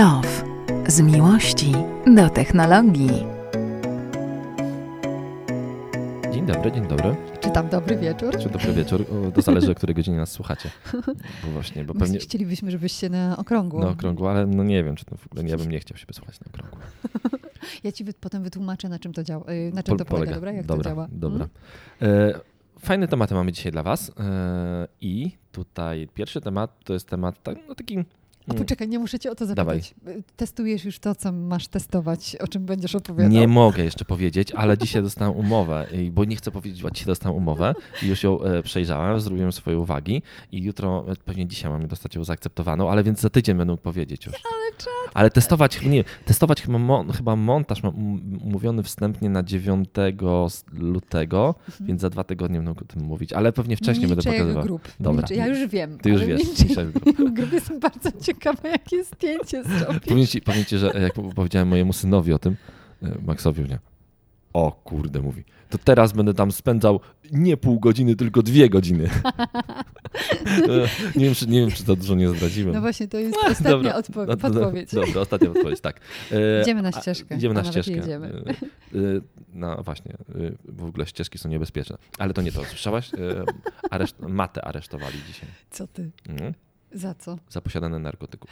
Love. Z miłości do technologii. Dzień dobry, dzień dobry. Czy tam dobry wieczór? Czy dobry wieczór. O, To zależy, o której godzinie nas słuchacie. Bo właśnie, bo pewnie Chcielibyśmy, żebyście na okrągło. na okrągło, ale no nie wiem, czy to w ogóle, ja bym nie chciał siebie słuchać na okrągło. Ja ci potem wytłumaczę, na czym to działa, y, na czym to Pol- polega, dobra? Jak dobra, to działa. Dobra. Mm? E, fajne tematy mamy dzisiaj dla Was. E, I tutaj pierwszy temat to jest temat tak, no taki. A poczekaj, nie muszę cię o to Dawaj. zapytać. Y, Testujesz już to, co masz testować, o czym będziesz opowiadał? Nie mogę jeszcze powiedzieć, ale dzisiaj dostałem umowę, bo nie chcę powiedzieć, bo dzisiaj dostałem umowę i już ją e, przejrzałem, zrobiłem swoje uwagi i jutro, e, pewnie dzisiaj mamy dostać ją zaakceptowaną, ale więc za tydzień będę mógł powiedzieć już. Ale czad. Ale testować, nie, testować chyba, mon, chyba montaż mam um- umówiony wstępnie na 9 s- lutego, więc za dwa tygodnie będę mógł o tym mówić, ale pewnie wcześniej będę Milczę jak pokazywał. grup. Dobra. Milczę. Ja już wiem. Ty już wiesz. milczę. Michel Grup. Grup bardzo ciekawa, jakie zdjęcie zrobisz. Powiem ci, powiem ci, że jak powiedziałem mojemu synowi o tym, e, Maxowi, nie? O kurde, mówi. To teraz będę tam spędzał nie pół godziny, tylko dwie godziny. E, nie, wiem, czy, nie wiem, czy za dużo nie zdradziłem. No właśnie, to jest ostatnia Dobra. odpo- No to- podpowiedź. Dobra, ostatnia odpowiedź, tak. E, Idziemy na a- ścieżkę, Idziemy a na nawet ścieżkę. jedziemy. E, e, No właśnie, w ogóle ścieżki są niebezpieczne. Ale to nie to. Słyszałaś? Areszt matę aresztowali dzisiaj. Co ty? Mhm. Za co? Za posiadane narkotyków.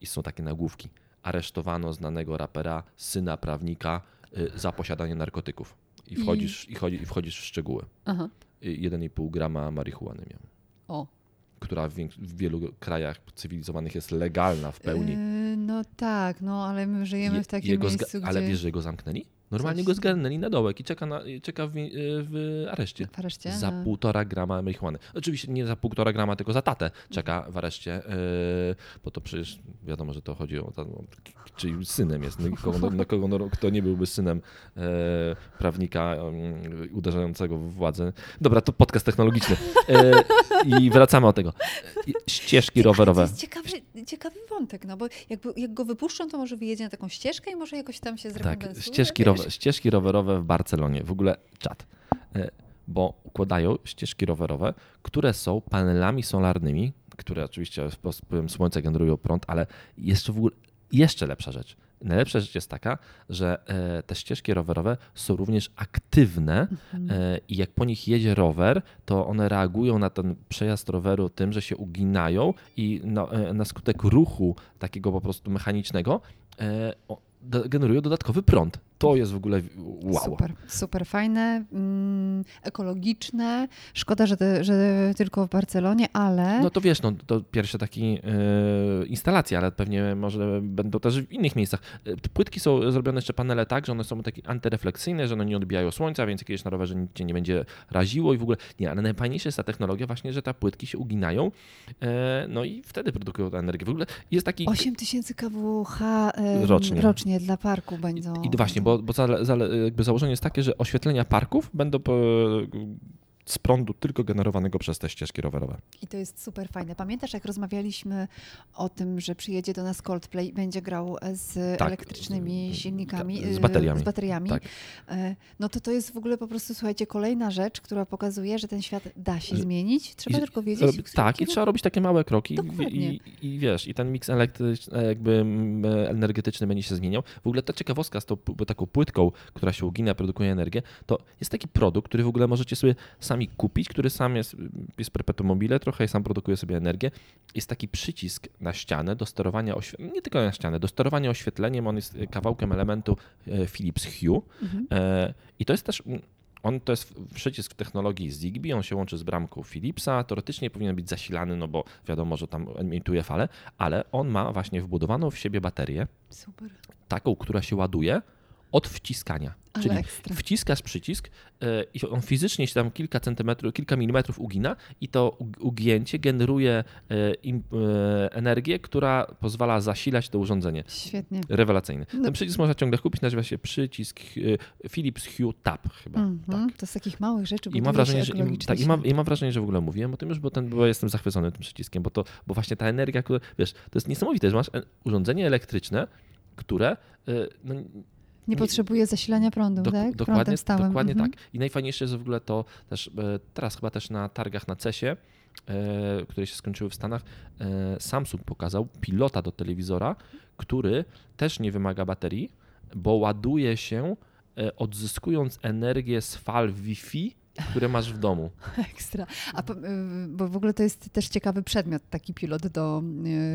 I są takie nagłówki. Aresztowano znanego rapera, syna prawnika y, za posiadanie narkotyków. I I- wchodzisz, i... chodzi, i wchodzisz w szczegóły. Aha. Y, 1,5 grama marihuany miał, O. która w, w wielu krajach cywilizowanych jest legalna w pełni. Yy, no tak, no ale my żyjemy Je- w takim jego miejscu, gdzie... Ale wiesz, że go zamknęli? Normalnie go zgarnęli na dołek i czeka, na, czeka w, y, w areszcie. W areszcie? Za No. półtora grama marihuany. Oczywiście nie za półtora grama, tylko za tatę czeka w areszcie, yy, bo to przecież wiadomo, że to chodzi o, tam, o czyli synem jest. No, i kogo, no, kogo, no, kto nie byłby synem yy, prawnika yy, uderzającego w władzę. Dobra, to podcast technologiczny. I wracamy od tego. Ścieżki rowerowe. To jest ciekawy, ciekawy wątek, no bo jakby, jak go wypuszczą, to może wyjedzie na taką ścieżkę i może jakoś tam się Tak, zrekompensuje. ścieżki, wiesz? Ścieżki rowerowe w Barcelonie. W ogóle czat. E, Bo układają ścieżki rowerowe, które są panelami solarnymi, które oczywiście z wpływem słońca generują prąd, ale jeszcze w ogóle jeszcze lepsza rzecz. Najlepsza rzecz jest taka, że e, te ścieżki rowerowe są również aktywne e, i jak po nich jedzie rower, to one reagują na ten przejazd roweru tym, że się uginają i na, na skutek ruchu takiego po prostu mechanicznego generują dodatkowy prąd. To jest w ogóle wow. Super, super fajne, mm, ekologiczne. Szkoda, że, te, że tylko w Barcelonie, ale No to wiesz, no, to pierwsze takie e, instalacje, ale pewnie może będą też w innych miejscach. E, Płytki są zrobione jeszcze panele tak, że one są takie antyrefleksyjne, że one nie odbijają słońca, więc jakieś na rowerze nic cię nie będzie raziło i w ogóle nie, ale najfajniejsza jest ta technologia właśnie, że te płytki się uginają, e, no i wtedy produkują tę energię. W ogóle jest taki... 8 tysięcy kWh em, Rocznie. rocznie dla parku będą. I właśnie, bo, bo za, za, jakby założenie jest takie, że oświetlenia parków będą po, z prądu tylko generowanego przez te ścieżki rowerowe. I to jest super fajne. Pamiętasz, jak rozmawialiśmy o tym, że przyjedzie do nas Coldplay i będzie grał z Tak, elektrycznymi silnikami, z bateriami. Z bateriami. Tak. E, No to to jest w ogóle po prostu, słuchajcie, kolejna rzecz, która pokazuje, że ten świat da się zmienić. Trzeba I- tylko wiedzieć. robi- którym tak, i trzeba robić takie małe kroki Dokładnie. i, i wiesz, i ten miks elektryczny, jakby mm, energetyczny będzie się zmieniał. W ogóle ta ciekawostka z tą taką płytką, która się ugina, produkuje energię, to jest taki produkt, który w ogóle możecie sobie sami kupić, który sam jest, jest perpetuum mobile trochę i sam produkuje sobie energię. Jest taki przycisk na ścianę do sterowania oświetleniem, nie tylko na ścianę, do sterowania oświetleniem, on jest kawałkiem elementu e, Philips Hue Mhm. E, I to jest też. mm, On to jest przycisk w technologii Zigbee, on się łączy z bramką Philipsa. Teoretycznie powinien być zasilany, no bo wiadomo, że tam emituje falę, ale on ma właśnie wbudowaną w siebie baterię, Super. taką, która się ładuje od wciskania. Ale Czyli ekstra. wciskasz przycisk e, i on fizycznie się tam kilka centymetrów, kilka milimetrów ugina i to ug- ugięcie generuje e, e, energię, która pozwala zasilać to urządzenie. Świetnie. Rewelacyjny. No. Ten przycisk można ciągle kupić, nazywa się przycisk Philips Hue Tab chyba. Mhm. Tak. To z takich małych rzeczy I mam, wrażenie, że, i, tak, i, mam. I mam wrażenie, że w ogóle mówiłem o tym już, bo, ten, bo jestem zachwycony tym przyciskiem, bo, to, bo właśnie ta energia, która, wiesz, to jest niesamowite, że masz urządzenie elektryczne, które no, Nie potrzebuje zasilania prądu, tak? Dokładnie, dokładnie Mhm. tak. I najfajniejsze jest w ogóle to też, e, teraz chyba też na targach na CESie, e, które się skończyły w Stanach, e, Samsung pokazał pilota do telewizora, który też nie wymaga baterii, bo ładuje się odzyskując energię z fal Wi-Fi, które masz w domu. Ekstra. A y, bo w ogóle to jest też ciekawy przedmiot, taki pilot do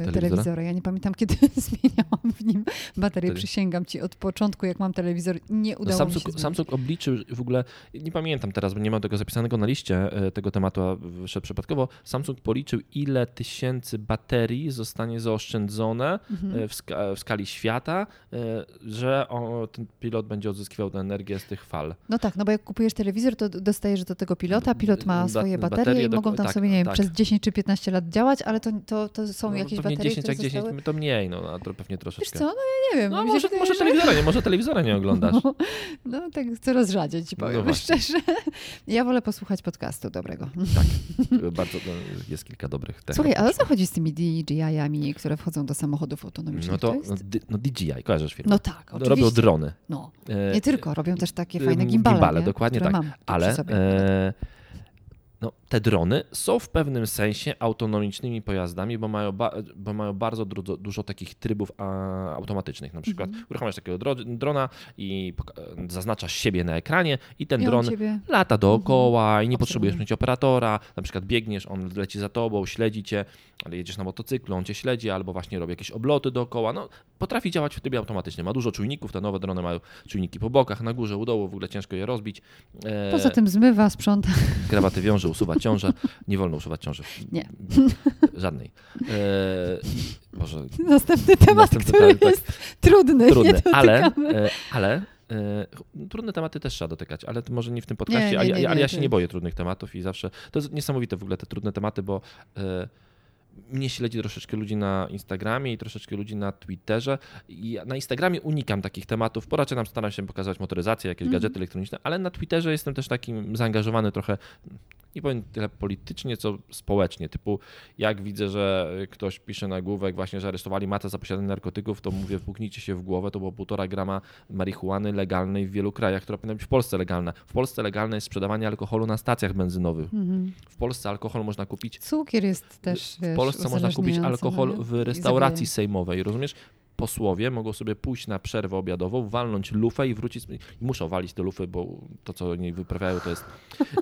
y, telewizora. Ja nie pamiętam, kiedy zmieniałam w nim baterię. Przysięgam ci, od początku, jak mam telewizor, nie No udało mi się Samsung, zmienić. Samsung obliczył w ogóle, nie pamiętam teraz, bo nie mam tego zapisanego na liście e, tego tematu, a wyszedł przypadkowo. Samsung policzył, ile tysięcy baterii zostanie zaoszczędzone Mhm. e, w, ska- w skali świata, e, że ten pilot będzie odzyskiwał tę energię z tych fal. No tak, no bo jak kupujesz telewizor, to dostajesz do tego pilota, pilot ma swoje baterie baterie i mogą tam tak, sobie, nie wiem, tak. przez 10 czy 15 lat działać, ale to, to, to są No, jakieś pewnie baterie, 10 które jak 10, zostały... to mniej, no, to pewnie Wiesz troszeczkę. co, no ja nie wiem. No może, że- telewizora nie, może telewizora nie oglądasz. No, no tak coraz rzadziej ci No powiem, właśnie. szczerze. Ja wolę posłuchać podcastu dobrego. Bardzo, no, jest kilka dobrych Słuchaj, a o co chodzi z tymi DJI-ami, które wchodzą do samochodów autonomicznych? No to jest? no, no DJI, kojarzysz firmę? No tak, oczywiście. Robią drony. No, E, nie tylko, robią też takie ym, fajne gimbale, gimbale, nie? dokładnie tak. Ale no, te drony są w pewnym sensie autonomicznymi pojazdami, bo mają, ba, bo mają bardzo dużo, dużo takich trybów a, automatycznych. Na przykład Mhm. uruchamiasz takiego dro, drona i zaznaczasz siebie na ekranie i ten I on dron ciebie... lata dookoła i nie Obserwuje. potrzebujesz mieć operatora. Na przykład biegniesz, on leci za tobą, śledzi cię, ale jedziesz na motocyklu, on cię śledzi, albo właśnie robi jakieś obloty dookoła. No, potrafi działać w trybie automatycznym. Ma dużo czujników, te nowe drony mają czujniki po bokach, na górze, u dołu, w ogóle ciężko je rozbić. E, Poza tym zmywa, sprząta. Krawaty wiąże, usuwa ciążę. Nie wolno usuwać ciąży. Nie. Żadnej. E, może Następny temat, następny który temat, tak. jest trudny. trudne, nie ale, e, ale e, trudne tematy też trzeba dotykać, ale może nie w tym podcaście, Nie, nie, a ja- nie, nie, ale ja to się nie boję trudnych tematów i zawsze, to jest niesamowite w ogóle te trudne tematy, bo e, mnie śledzi troszeczkę ludzi na Instagramie i troszeczkę ludzi na Twitterze. I ja na Instagramie unikam takich tematów, bo raczej nam staram się pokazać motoryzację, jakieś Mhm. gadżety elektroniczne, ale na Twitterze jestem też takim zaangażowany trochę, nie powiem tyle politycznie, co społecznie. Typu, jak widzę, że ktoś pisze nagłówek właśnie, że aresztowali matę za posiadanie narkotyków, to mówię, puknijcie się w głowę, to było półtora grama marihuany legalnej w wielu krajach, która powinna być w Polsce legalna. W Polsce legalne jest sprzedawanie alkoholu na stacjach benzynowych. Mhm. W Polsce alkohol można kupić Cukier jest też, w wiesz, Polsce można kupić alkohol w restauracji sejmowej, rozumiesz? Posłowie mogą sobie pójść na przerwę obiadową, walnąć lufę i wrócić. I muszą walić te lufy, bo to, co oni wyprawiają, to jest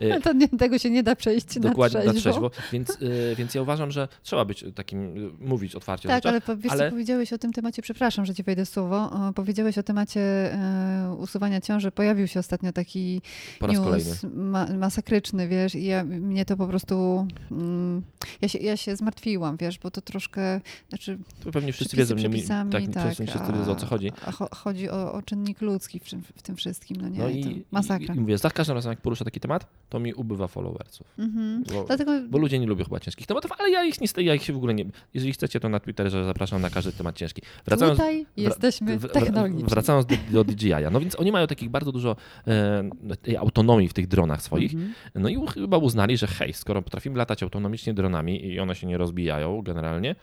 e, To nie, tego się nie da przejść dokładnie na na trzeźwo. trzeźwo. Więc, e, więc ja uważam, że trzeba być takim, e, mówić otwarcie Tak, rzeczach. ale wiesz, ale- co powiedziałeś o tym temacie, przepraszam, że ci wejdę słowo, powiedziałeś o temacie e, usuwania ciąży. Pojawił się ostatnio taki po raz news kolejny. ma, masakryczny, wiesz, i ja, mnie to po prostu, mm, ja, się, ja się zmartwiłam, wiesz, bo to troszkę, znaczy To pewnie wszyscy wiedzą, nie, przepisami, tak, tak, wszyscy wiedzą o co chodzi. Chodzi o, o czynnik ludzki w, w tym wszystkim, no nie, No i, masakra. i, i mówię, za każdym razem jak poruszę taki temat, to mi ubywa followersów. Mhm. Bo, Dlatego bo ludzie nie lubią chyba ciężkich tematów, ale ja ich nie ja ich się w ogóle nie. Jeżeli chcecie, to na Twitterze zapraszam na każdy temat ciężki. Wracając, tutaj jesteśmy technologiczni. Wracając do, do DJI, no więc oni mają takich bardzo dużo e, autonomii w tych dronach swoich. Mhm. No i chyba uznali, że hej, skoro potrafimy latać autonomicznie dronami i one się nie rozbijają generalnie,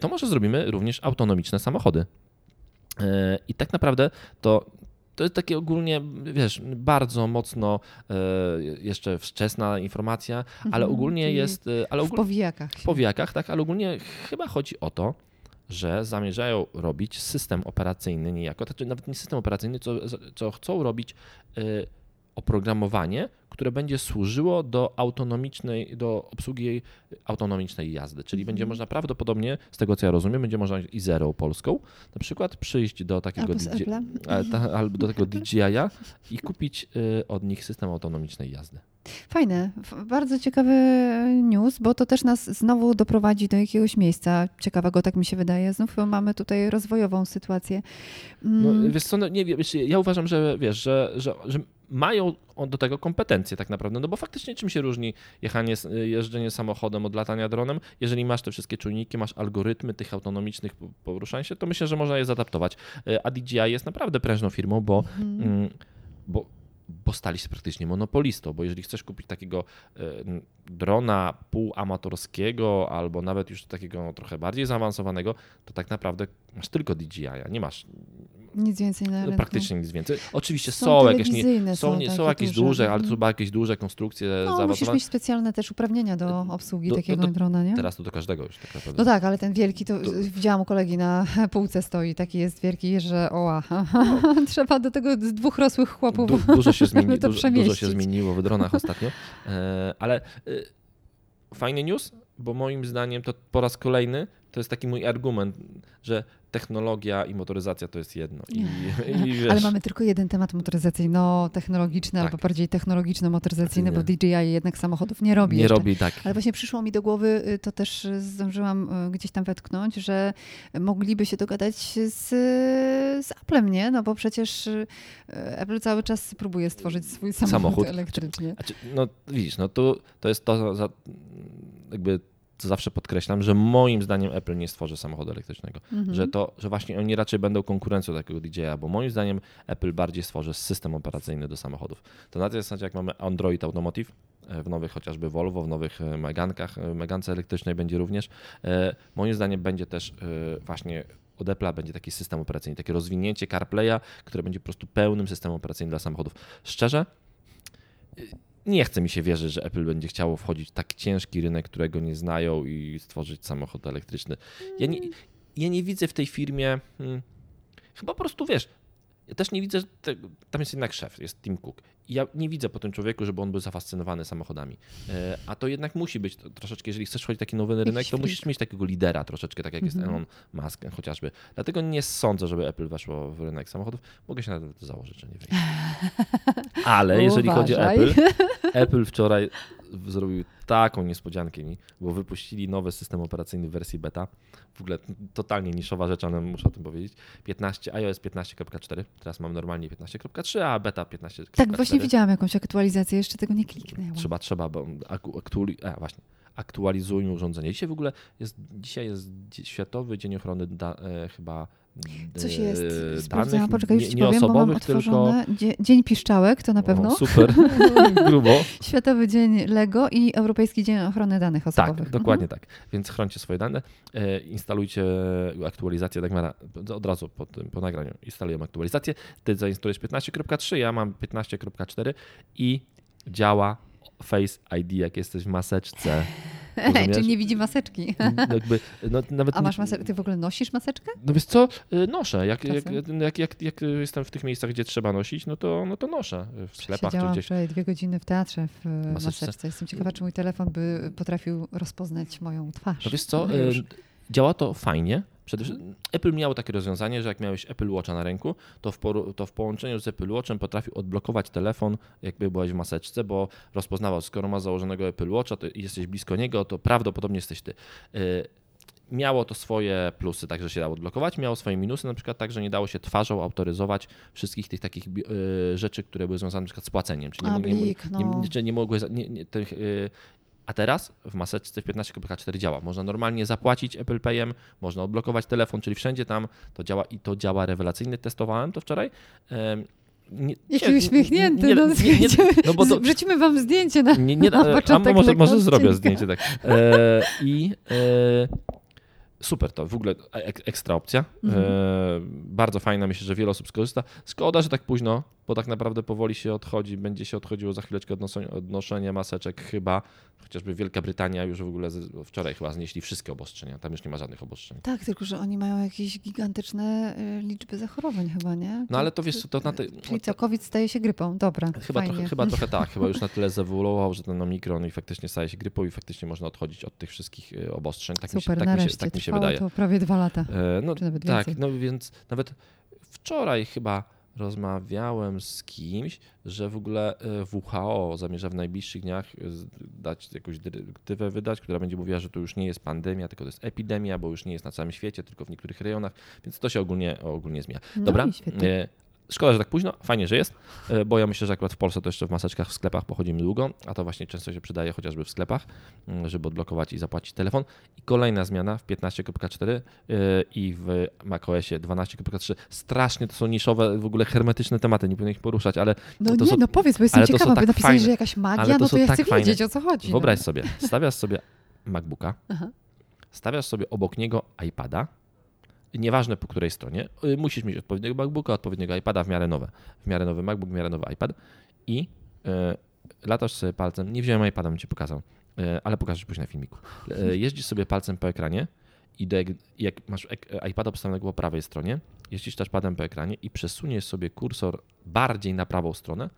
to może zrobimy również autonomiczne samochody. E, I tak naprawdę to. To jest takie ogólnie, wiesz, bardzo mocno e, jeszcze wczesna informacja, ale Mhm, ogólnie jest. e, Ale w ogólnie, powijakach. w powijakach, tak, ale ogólnie chyba chodzi o to, że zamierzają robić system operacyjny niejako, znaczy nawet nie system operacyjny, co, co chcą robić oprogramowanie, które będzie służyło do autonomicznej, do obsługi autonomicznej jazdy. Czyli będzie Mhm. można prawdopodobnie, z tego co ja rozumiem, będzie można i zero polską, na przykład przyjść do takiego DJ, ta, albo do tego DJI-a i kupić y, od nich system autonomicznej jazdy. Fajne, bardzo ciekawy news, bo to też nas znowu doprowadzi do jakiegoś miejsca ciekawego, tak mi się wydaje. Znów mamy tutaj rozwojową sytuację. No, Mm, wiesz co, no, nie wiem, ja uważam, że wiesz, że, że, że mają do tego kompetencje tak naprawdę, no bo faktycznie czym się różni jechanie, jeżdżenie samochodem od latania dronem, jeżeli masz te wszystkie czujniki, masz algorytmy tych autonomicznych po- poruszania się, to myślę, że można je zaadaptować. E, A DJI jest naprawdę prężną firmą, bo, mhm. mm, bo, bo stali się praktycznie monopolistą, bo jeżeli chcesz kupić takiego e, drona półamatorskiego albo nawet już takiego no, trochę bardziej zaawansowanego, to tak naprawdę masz tylko DJI, a nie masz Nic więcej na rynku. Praktycznie nic więcej. Oczywiście są, Są jakieś, nie, są, nie, są jakieś duże. duże, ale to Mhm. chyba jakieś duże konstrukcje No, musisz zaawansowane. mieć specjalne też uprawnienia do obsługi Do- takiego no to drona, nie? Teraz to do każdego już tak naprawdę. No tak, ale ten wielki, to, To- widziałam u kolegi na półce stoi, taki jest wielki, że oła, trzeba do tego z dwóch rosłych chłopów Du, dużo, się zmieni, dużo, dużo się zmieniło w dronach ostatnio, e, ale e, fajny news, bo moim zdaniem to po raz kolejny to jest taki mój argument, że technologia i motoryzacja to jest jedno. I, i wiesz, Ale mamy tylko jeden temat motoryzacyjno-technologiczny, Tak. albo bardziej technologiczno-motoryzacyjny, bo. DJI jednak samochodów nie robi nie jeszcze. robi tak. Ale właśnie przyszło mi do głowy, y, to też zdążyłam y, gdzieś tam wetknąć, że mogliby się dogadać z, z Applem, nie? No bo przecież y, Apple cały czas próbuje stworzyć swój samochód, Samochód. elektryczny. Znaczy, no widzisz, no to, to jest to, za, jakby co zawsze podkreślam, że moim zdaniem Apple nie stworzy samochodu elektrycznego. Mhm. Że to, że właśnie oni raczej będą konkurencją takiego DJ-a, bo moim zdaniem Apple bardziej stworzy system operacyjny do samochodów. To na tej zasadzie jak mamy Android Automotive, e, w nowych chociażby Volvo, w nowych e, Megankach, e, Megance elektrycznej będzie również. Moim zdaniem będzie też właśnie od Apple'a będzie taki system operacyjny, takie rozwinięcie CarPlaya, które będzie po prostu pełnym systemem operacyjnym dla samochodów. Szczerze, nie chce mi się wierzyć, że Apple będzie chciało wchodzić w tak ciężki rynek, którego nie znają i stworzyć samochód elektryczny. Ja nie, ja nie widzę w tej firmie, hmm, chyba po prostu wiesz, ja też nie widzę, tam jest jednak szef, jest Tim Cook. I ja nie widzę po tym człowieku, żeby on był zafascynowany samochodami. E, A to jednak musi być troszeczkę, jeżeli chcesz wchodzić taki nowy rynek, to musisz mieć takiego lidera troszeczkę, tak jak jest Mhm. Elon Musk chociażby. Dlatego nie sądzę, żeby Apple weszło w rynek samochodów. Mogę się nawet założyć, że nie wejdzie. Ale jeżeli chodzi o. Apple, Apple wczoraj zrobił taką niespodziankę mi, bo wypuścili nowy system operacyjny w wersji beta. W ogóle totalnie niszowa rzecz, ale muszę o tym powiedzieć. 15, iOS 15.4, teraz mam normalnie 15.3, a beta 15.4. Tak, właśnie widziałam jakąś aktualizację, jeszcze tego nie kliknęłam. Trzeba, trzeba, bo aktu- aktuali, a, właśnie, aktualizujmy urządzenie. Dzisiaj w ogóle jest, dzisiaj jest Światowy Dzień Ochrony da, e, chyba Coś e, jest, danych sprawdzałam, poczekaj, już nie, ci nie powiem, bo mam tylko otworzone. Dzie- Dzień Piszczałek, to na pewno. O, super, grubo. Światowy Dzień Lego i Europejski Dzień Ochrony Danych Osobowych. Tak, dokładnie tak. Więc chrońcie swoje dane, e, instalujcie aktualizację Dagmara od razu po, tym, po nagraniu. Instalujemy aktualizację. Ty zainstalujesz 15.3, ja mam 15.4 i działa Face ID, jak jesteś w maseczce. Rozumiesz? Czyli nie widzi maseczki. No Jakby, no, nawet A masz maseczkę? Ty w ogóle nosisz maseczkę? No wiesz co, y, noszę. Jak, jak, jak, jak, jak jestem w tych miejscach, gdzie trzeba nosić, no to, no to noszę. W sklepach czy gdzieś. wczoraj dwie godziny w teatrze w e, Maseczce? maseczce. Jestem ciekawa, czy mój telefon by potrafił rozpoznać moją twarz. No wiesz co, No działa to fajnie. Przede wszystkim Apple miało takie rozwiązanie, że jak miałeś Apple Watcha na ręku, to w, poru- to w połączeniu z Apple Watchem potrafił odblokować telefon, jakby byłeś w maseczce, bo rozpoznawał, skoro masz założonego Apple Watcha to jesteś blisko niego, to prawdopodobnie jesteś ty. Y, Miało to swoje plusy, także się dało odblokować, miało swoje minusy, na przykład tak, że nie dało się twarzą autoryzować wszystkich tych takich y, rzeczy, które były związane na przykład z płaceniem. Czyli nie, nie, nie, no. nie, czy nie mogły, za- nie, nie, tych, y, a teraz w maseczce w 15.4 działa. Można normalnie zapłacić Apple Payem, można odblokować telefon, czyli wszędzie tam to działa i to działa rewelacyjnie. Testowałem to wczoraj. Nie, Jaki uśmiechnięty. nie- no, nie- nie- no bo to- Wrzucimy wam zdjęcie na, nie, nie, na początek może, może zrobię zdjęcie tak. E, I e, super to, w ogóle ek, ekstra opcja. Mhm. E, bardzo fajna, myślę, że wiele osób skorzysta. Szkoda, że tak późno, bo tak naprawdę powoli się odchodzi, będzie się odchodziło za chwileczkę od noszenia, od noszenia maseczek chyba, chociażby Wielka Brytania już w ogóle wczoraj chyba znieśli wszystkie obostrzenia, tam już nie ma żadnych obostrzeń. Tak, tylko że oni mają jakieś gigantyczne y, liczby zachorowań chyba, nie? No ale to wiesz, to na te, Czyli co, COVID staje się grypą, dobra, Chyba fajnie. trochę, chyba trochę tak, chyba już na tyle zewoluował, że ten omikron i faktycznie staje się grypą i faktycznie można odchodzić od tych wszystkich y, obostrzeń. Tak, mi się, Super, tak, mi się, tak mi się trwało wydaje. to prawie dwa lata. E, No tak, no więc nawet wczoraj chyba rozmawiałem z kimś, że w ogóle e, WHO zamierza w najbliższych dniach e, dać jakąś dyrektywę wydać, która będzie mówiła, że to już nie jest pandemia, tylko to jest epidemia, bo już nie jest na całym świecie, tylko w niektórych rejonach, więc to się ogólnie, ogólnie zmienia. No Dobra, Szkoda, że tak późno, fajnie, że jest, e, bo ja myślę, że akurat w Polsce to jeszcze w maseczkach w sklepach pochodzimy długo, a to właśnie często się przydaje chociażby w sklepach, mm, żeby odblokować i zapłacić telefon. I kolejna zmiana w 15.4 e, i w macOSie 12.3. Strasznie to są niszowe, w ogóle hermetyczne tematy, nie powinien ich poruszać, ale No to nie, są- no powiedz, bo jestem ciekawa, tak bo napisałeś, fajne. że jakaś magia, no to ja tak chcę fajne. wiedzieć, o co chodzi. wyobraź no. sobie, stawiasz sobie MacBooka, Aha. stawiasz sobie obok niego iPada, nieważne po której stronie, y, musisz mieć odpowiedniego MacBooka, odpowiedniego iPada, w miarę nowe. W miarę nowy MacBook, w miarę nowy iPad i y, latasz sobie palcem, nie wziąłem iPada, bym ci pokazał, y, ale pokażę później na filmiku. Jeździsz sobie palcem po ekranie i do, jak masz iPada postawionego po prawej stronie, jeździsz touchpadem po ekranie i przesuniesz sobie kursor bardziej na prawą stronę,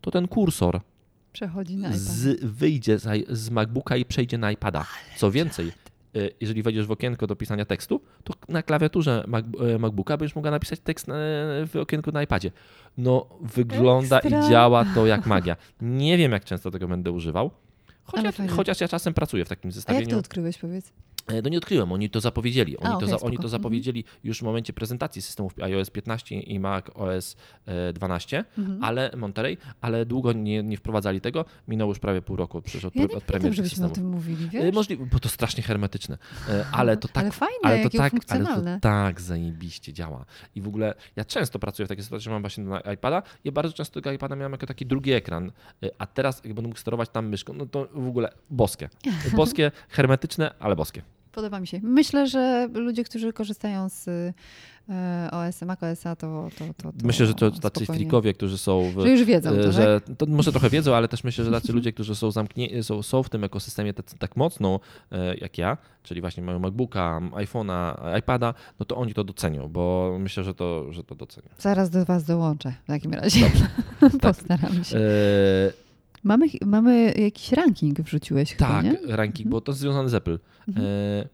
to ten kursor Przechodzi na iPad. z, wyjdzie z, z MacBooka i przejdzie na iPada. Co więcej, jeżeli wejdziesz w okienko do pisania tekstu, to na klawiaturze y, MacBooka będziesz mogła napisać tekst na, w okienku na iPadzie. No, wygląda Ekstra. i działa to jak magia. Nie wiem, jak często tego będę używał. Chociaż, chociaż ja czasem pracuję w takim A jak zestawieniu. to odkryłeś, powiedz? E, No nie odkryłem, oni to zapowiedzieli. Oni, A, to, za, spoko. oni to Mhm. zapowiedzieli już w momencie prezentacji systemów iOS 15 i Mac OS e, 12, Mhm. ale Monterey, ale długo nie, nie wprowadzali tego. Minęło już prawie pół roku przecież od, Ja od premiery żebyśmy o tym mówili, E, wiesz? Możliwe, bo to strasznie hermetyczne, E, ale to tak Ale fajne, ale to tak, ale to tak zajebiście działa. I w ogóle ja często pracuję w takiej sytuacji, że mam właśnie na iPada. Ja bardzo często tego iPada miałem jako taki drugi ekran, a teraz jak będę mógł sterować tam myszką, no to w ogóle boskie. Boskie, hermetyczne, ale boskie. Podoba mi się. Myślę, że ludzie, którzy korzystają z e, OS, Mac OS-a, to, to, to, to Myślę, że to tacy spokojnie. frikowie, którzy są w, Że już wiedzą E, to, że tak? to może trochę wiedzą, ale też myślę, że tacy ludzie, którzy są zamknięci, są, są w tym ekosystemie tak, tak mocno e, jak ja, czyli właśnie mają MacBooka, iPhone'a, iPada, no to oni to docenią, bo myślę, że to, że to docenią. Zaraz do was dołączę w takim razie. Postaram się. Mamy, mamy jakiś ranking wrzuciłeś chyba, tak, ranking, bo to związane z Apple. Mhm. E,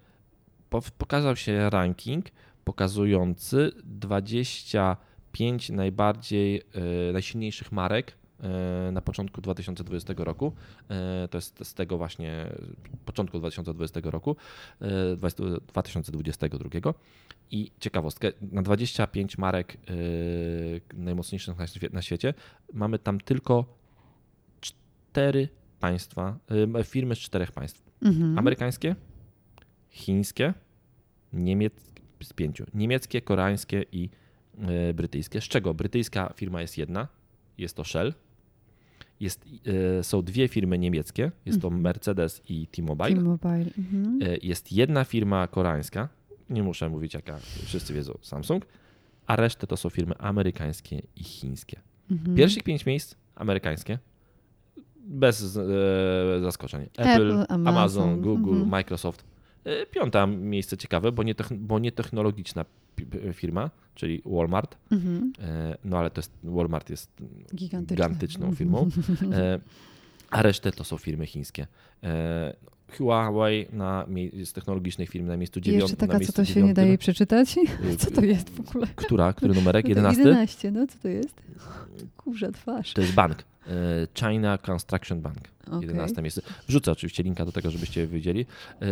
po, pokazał się ranking pokazujący 25 najbardziej, e, najsilniejszych marek e, na początku 2020 roku. To jest z tego właśnie początku 2020 roku, e, 20 2022. I ciekawostkę, na 25 marek najmocniejszych na świecie mamy tam tylko cztery państwa, firmy z czterech państw. Mhm. Amerykańskie, chińskie, niemieckie, z pięciu. Niemieckie, koreańskie i e, brytyjskie. Z czego brytyjska firma jest jedna, jest to Shell. Jest, e, są dwie firmy niemieckie, jest to Mercedes i T-Mobile. T-Mobile. Mhm. E, Jest jedna firma koreańska, nie muszę mówić jaka, wszyscy wiedzą, Samsung, a resztę to są firmy amerykańskie i chińskie. Mhm. Pierwszych pięć miejsc amerykańskie, bez e, zaskoczeń. Apple, Apple, Amazon, Amazon, Google, mhm. Microsoft. E, Piąta miejsce ciekawe, bo, nie bo nie technologiczna pi- p- firma, czyli Walmart. Mhm. E, No ale to jest, Walmart jest Gigantyczne. gigantyczną firmą. E, A resztę to są firmy chińskie. Huawei na, z technologicznych firm na miejscu dziewiątym. jeszcze taka, co to się nie dziewiątym. daje przeczytać? Co to jest w ogóle? Która? Który numerek? No to 11? 11, no co to jest? Kurza twarz. To jest bank. E, China Construction Bank. Okej. 11 miejsce. Wrzucę oczywiście linka do tego, żebyście wiedzieli. E,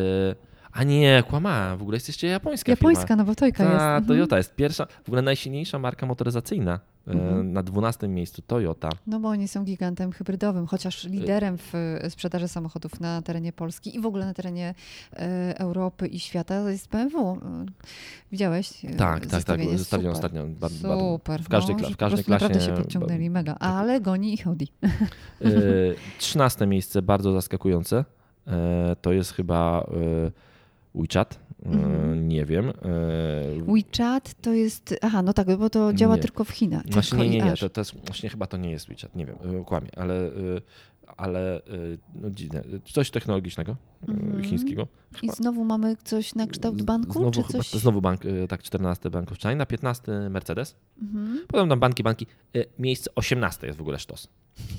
A nie, kłamałem. W ogóle jest jeszcze japońska, Japońska, firma. no bo Tojka jest. Ta. Toyota jest pierwsza, w ogóle najsilniejsza marka motoryzacyjna. E, Mhm. Na 12 miejscu Toyota. No bo oni są gigantem hybrydowym, chociaż Y- liderem w e, sprzedaży samochodów na terenie Polski i w ogóle na terenie e, Europy i świata jest BMW. E, Widziałeś? e, Tak, tak, tak. Zostawiłem ostatnio. Bardzo, Super. w każdej, no, w każdej klasie. Naprawdę się podciągnęli, mega. Ale goni ich Audi. E, 13 miejsce, bardzo zaskakujące. E, To jest chyba e, WeChat. E, Mhm. Nie wiem. E, WeChat to jest... Aha, no tak, bo to działa Nie. tylko w Chinach. Właśnie nie, nie, nie. To, to jest, właśnie chyba to nie jest WeChat. Nie wiem, e, kłamie, ale, ale no, dziwne. Coś technologicznego, Mhm. chińskiego. I znowu mamy coś na kształt banku? Znowu, czy chyba, coś? znowu bank, tak, 14 Bank of China, 15 Mercedes. Mhm. Potem tam banki, banki. Miejsce 18 jest w ogóle sztos.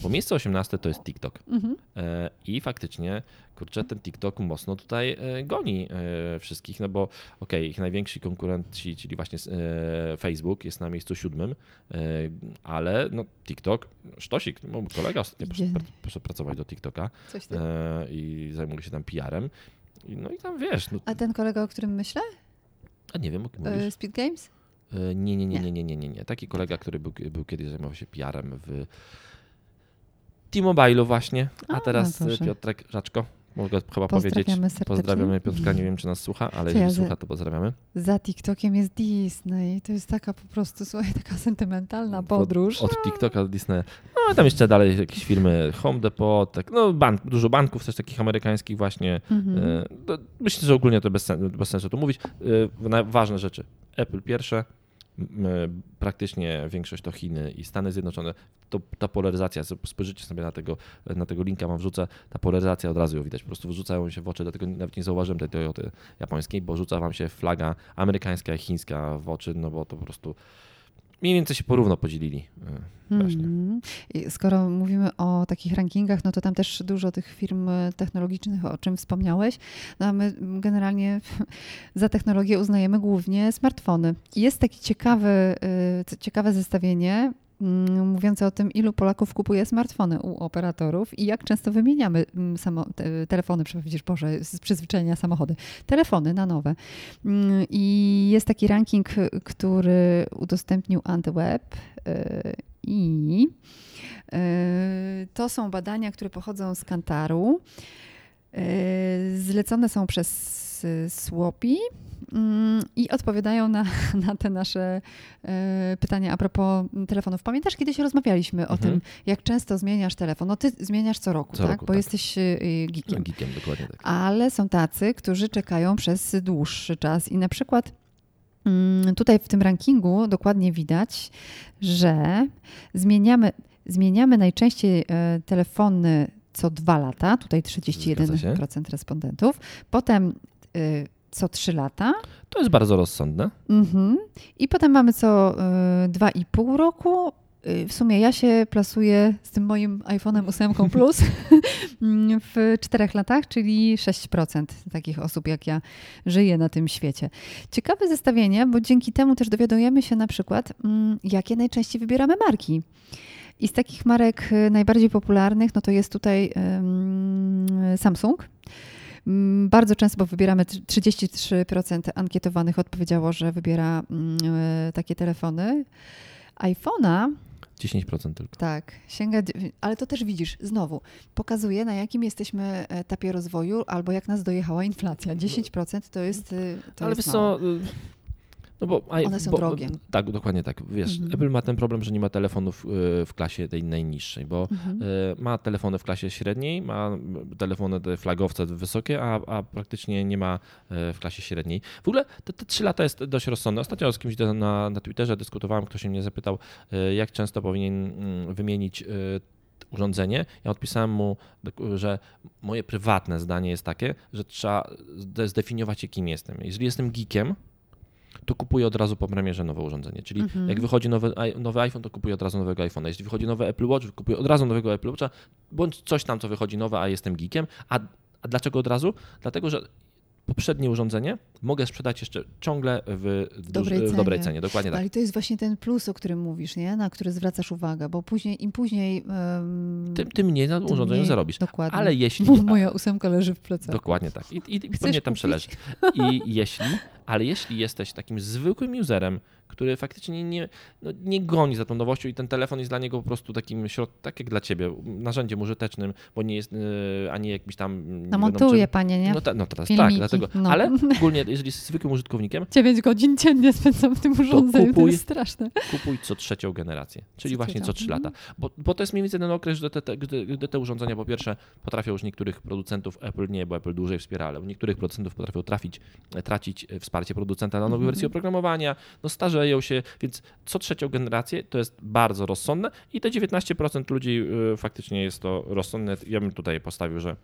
Bo miejsce 18 to jest TikTok. Mhm. E, I faktycznie, kurczę, ten TikTok mocno tutaj e, goni e, wszystkich, no bo okej, ich najwięksi konkurenci, czyli właśnie Facebook jest na miejscu siódmym, ale no TikTok, sztosik, no, mój kolega ostatnio poszedł, pracować do TikToka i zajmuje się tam PR-em. No i tam wiesz, no, A ten kolega, o którym myślę? a nie wiem, o kim mówisz. Speed Games? Nie, nie, nie, nie, nie, nie, nie, nie. Taki kolega, który był, był kiedyś zajmował się PR-em w T-Mobile'u właśnie, a A, teraz Boże. Piotrek Rzaczko, mogę chyba powiedzieć. Pozdrawiamy serdecznie. Pozdrawiamy Piotrka, nie wiem czy nas słucha, ale Co jeśli słucha, to pozdrawiamy. Za TikTokiem jest Disney. To jest taka po prostu, słuchaj, taka sentymentalna Od- podróż. Od, TikToka do Disneya. No, tam jeszcze dalej jakieś firmy Home Depot, tak, no bank, dużo banków też takich amerykańskich właśnie. Mhm. E, Myślę, że ogólnie to bez, bez sensu tu mówić. E, Ważne rzeczy. Apple pierwsze, praktycznie większość to Chiny i Stany Zjednoczone. To, ta polaryzacja, spojrzycie sobie na tego, na tego linka, mam wrzucę, ta polaryzacja od razu ją widać, po prostu wrzucają się w oczy, dlatego nawet nie zauważyłem tej Toyoty japońskiej, bo rzuca wam się flaga amerykańska i chińska w oczy, no bo to po prostu mniej więcej się porówno podzielili. e, Właśnie. Mhm. Skoro mówimy o takich rankingach, no to tam też dużo tych firm technologicznych, o czym wspomniałeś. No a my generalnie za technologię uznajemy głównie smartfony. Jest takie ciekawe, c- ciekawe zestawienie mówiące o tym, ilu Polaków kupuje smartfony u operatorów i jak często wymieniamy mm, samo, te, telefony, przepraszam, Boże, z przyzwyczajenia samochody, telefony na nowe. Mm, I jest taki ranking, który udostępnił Antweb y, i y, to są badania, które pochodzą z Kantaru. Y, Zlecone są przez Słopi mm, i odpowiadają na, na te nasze y, pytania a propos telefonów. Pamiętasz, kiedyś rozmawialiśmy o Mhm. tym, jak często zmieniasz telefon? No ty zmieniasz co roku, Co tak? roku, Bo tak. jesteś y, geekiem. Geekiem, dokładnie tak. Ale są tacy, którzy czekają przez dłuższy czas i na przykład mm, tutaj w tym rankingu dokładnie widać, że zmieniamy, zmieniamy najczęściej e, telefony co dwa lata, tutaj Zgadza się. 31% respondentów, potem e, co trzy lata To jest bardzo rozsądne. mhm. i potem mamy co e, dwa i pół roku. E, W sumie ja się plasuję z tym moim iPhone'em 8 Plus w czterech latach, czyli 6% takich osób jak ja żyje na tym świecie. Ciekawe zestawienie, bo dzięki temu też dowiadujemy się na przykład, mm, jakie najczęściej wybieramy marki. I z takich marek y, najbardziej popularnych, no to jest tutaj ym, Samsung. Mm, Bardzo często, bo wybieramy tr- 33% ankietowanych odpowiedziało, że wybiera mm, y, takie telefony. iPhone'a 10% tylko. tak, sięga, ale to też widzisz, znowu, pokazuje na jakim jesteśmy etapie rozwoju albo jak nas dojechała inflacja. 10% to jest y, to Ale jest wiesz mało. co, y, no bo, One są bo, drogie. Tak, dokładnie tak. Wiesz, Mhm. Apple ma ten problem, że nie ma telefonów y, w klasie tej najniższej, bo Mhm. y, ma telefony w klasie średniej, ma telefony te flagowce wysokie, a, a praktycznie nie ma y, w klasie średniej. W ogóle te, te 3 lata jest dość rozsądne. Ostatnio z kimś na, na Twitterze dyskutowałem, ktoś mnie zapytał, jak często powinien mm, wymienić urządzenie. Ja odpisałem mu, że moje prywatne zdanie jest takie, że trzeba zde- zdefiniować się, kim jestem. Jeżeli jestem geekiem, to kupuję od razu po premierze nowe urządzenie. Czyli Mhm. jak wychodzi nowy, nowy iPhone, to kupuję od razu nowego iPhone'a. Jeśli wychodzi nowy Apple Watch, kupuję od razu nowego Apple Watcha, bądź coś tam, co wychodzi nowe, a jestem geekiem. A, a dlaczego od razu? Dlatego, że poprzednie urządzenie mogę sprzedać jeszcze ciągle w, dobrej duż- w dobrej cenie. cenie. Dokładnie tak. Ale to jest właśnie ten plus, o którym mówisz, nie? na który zwracasz uwagę, bo później, im później... Um, Tym, tym mniej na tym urządzeniu mniej- zarobisz. Dokładnie. Ale jeśli... Bo moja ósemka leży w plecaku. Dokładnie tak. I, i, pewnie tam kupić? przeleży. I jeśli, ale jeśli jesteś takim zwykłym userem, który faktycznie nie, no, nie goni za tą nowością i ten telefon jest dla niego po prostu takim środ, tak jak dla ciebie, narzędziem użytecznym, bo nie jest yy, ani jakimś tam... No wiadomo montuję, czym. panie, nie? No, ta, no teraz Filmiki, tak, dlatego, no. ale ogólnie, jeżeli jesteś zwykłym użytkownikiem, 9 godzin dziennie spędzam w tym urządzeniu, to kupuj. jest straszne. kupuj co trzecią generację, czyli Co właśnie co. 3 lata. Bo, bo to jest mniej więcej ten okres, gdy te, te, gdy, gdy te urządzenia po pierwsze potrafią już niektórych producentów, Apple nie, bo Apple dłużej wspiera, ale u niektórych producentów potrafią trafić, e, tracić e, wsparcie producenta na nowe Mhm. wersje oprogramowania, no starzeją się, więc co trzecią generację to jest bardzo rozsądne i te 19% ludzi y, faktycznie jest to rozsądne. Ja bym tutaj postawił, że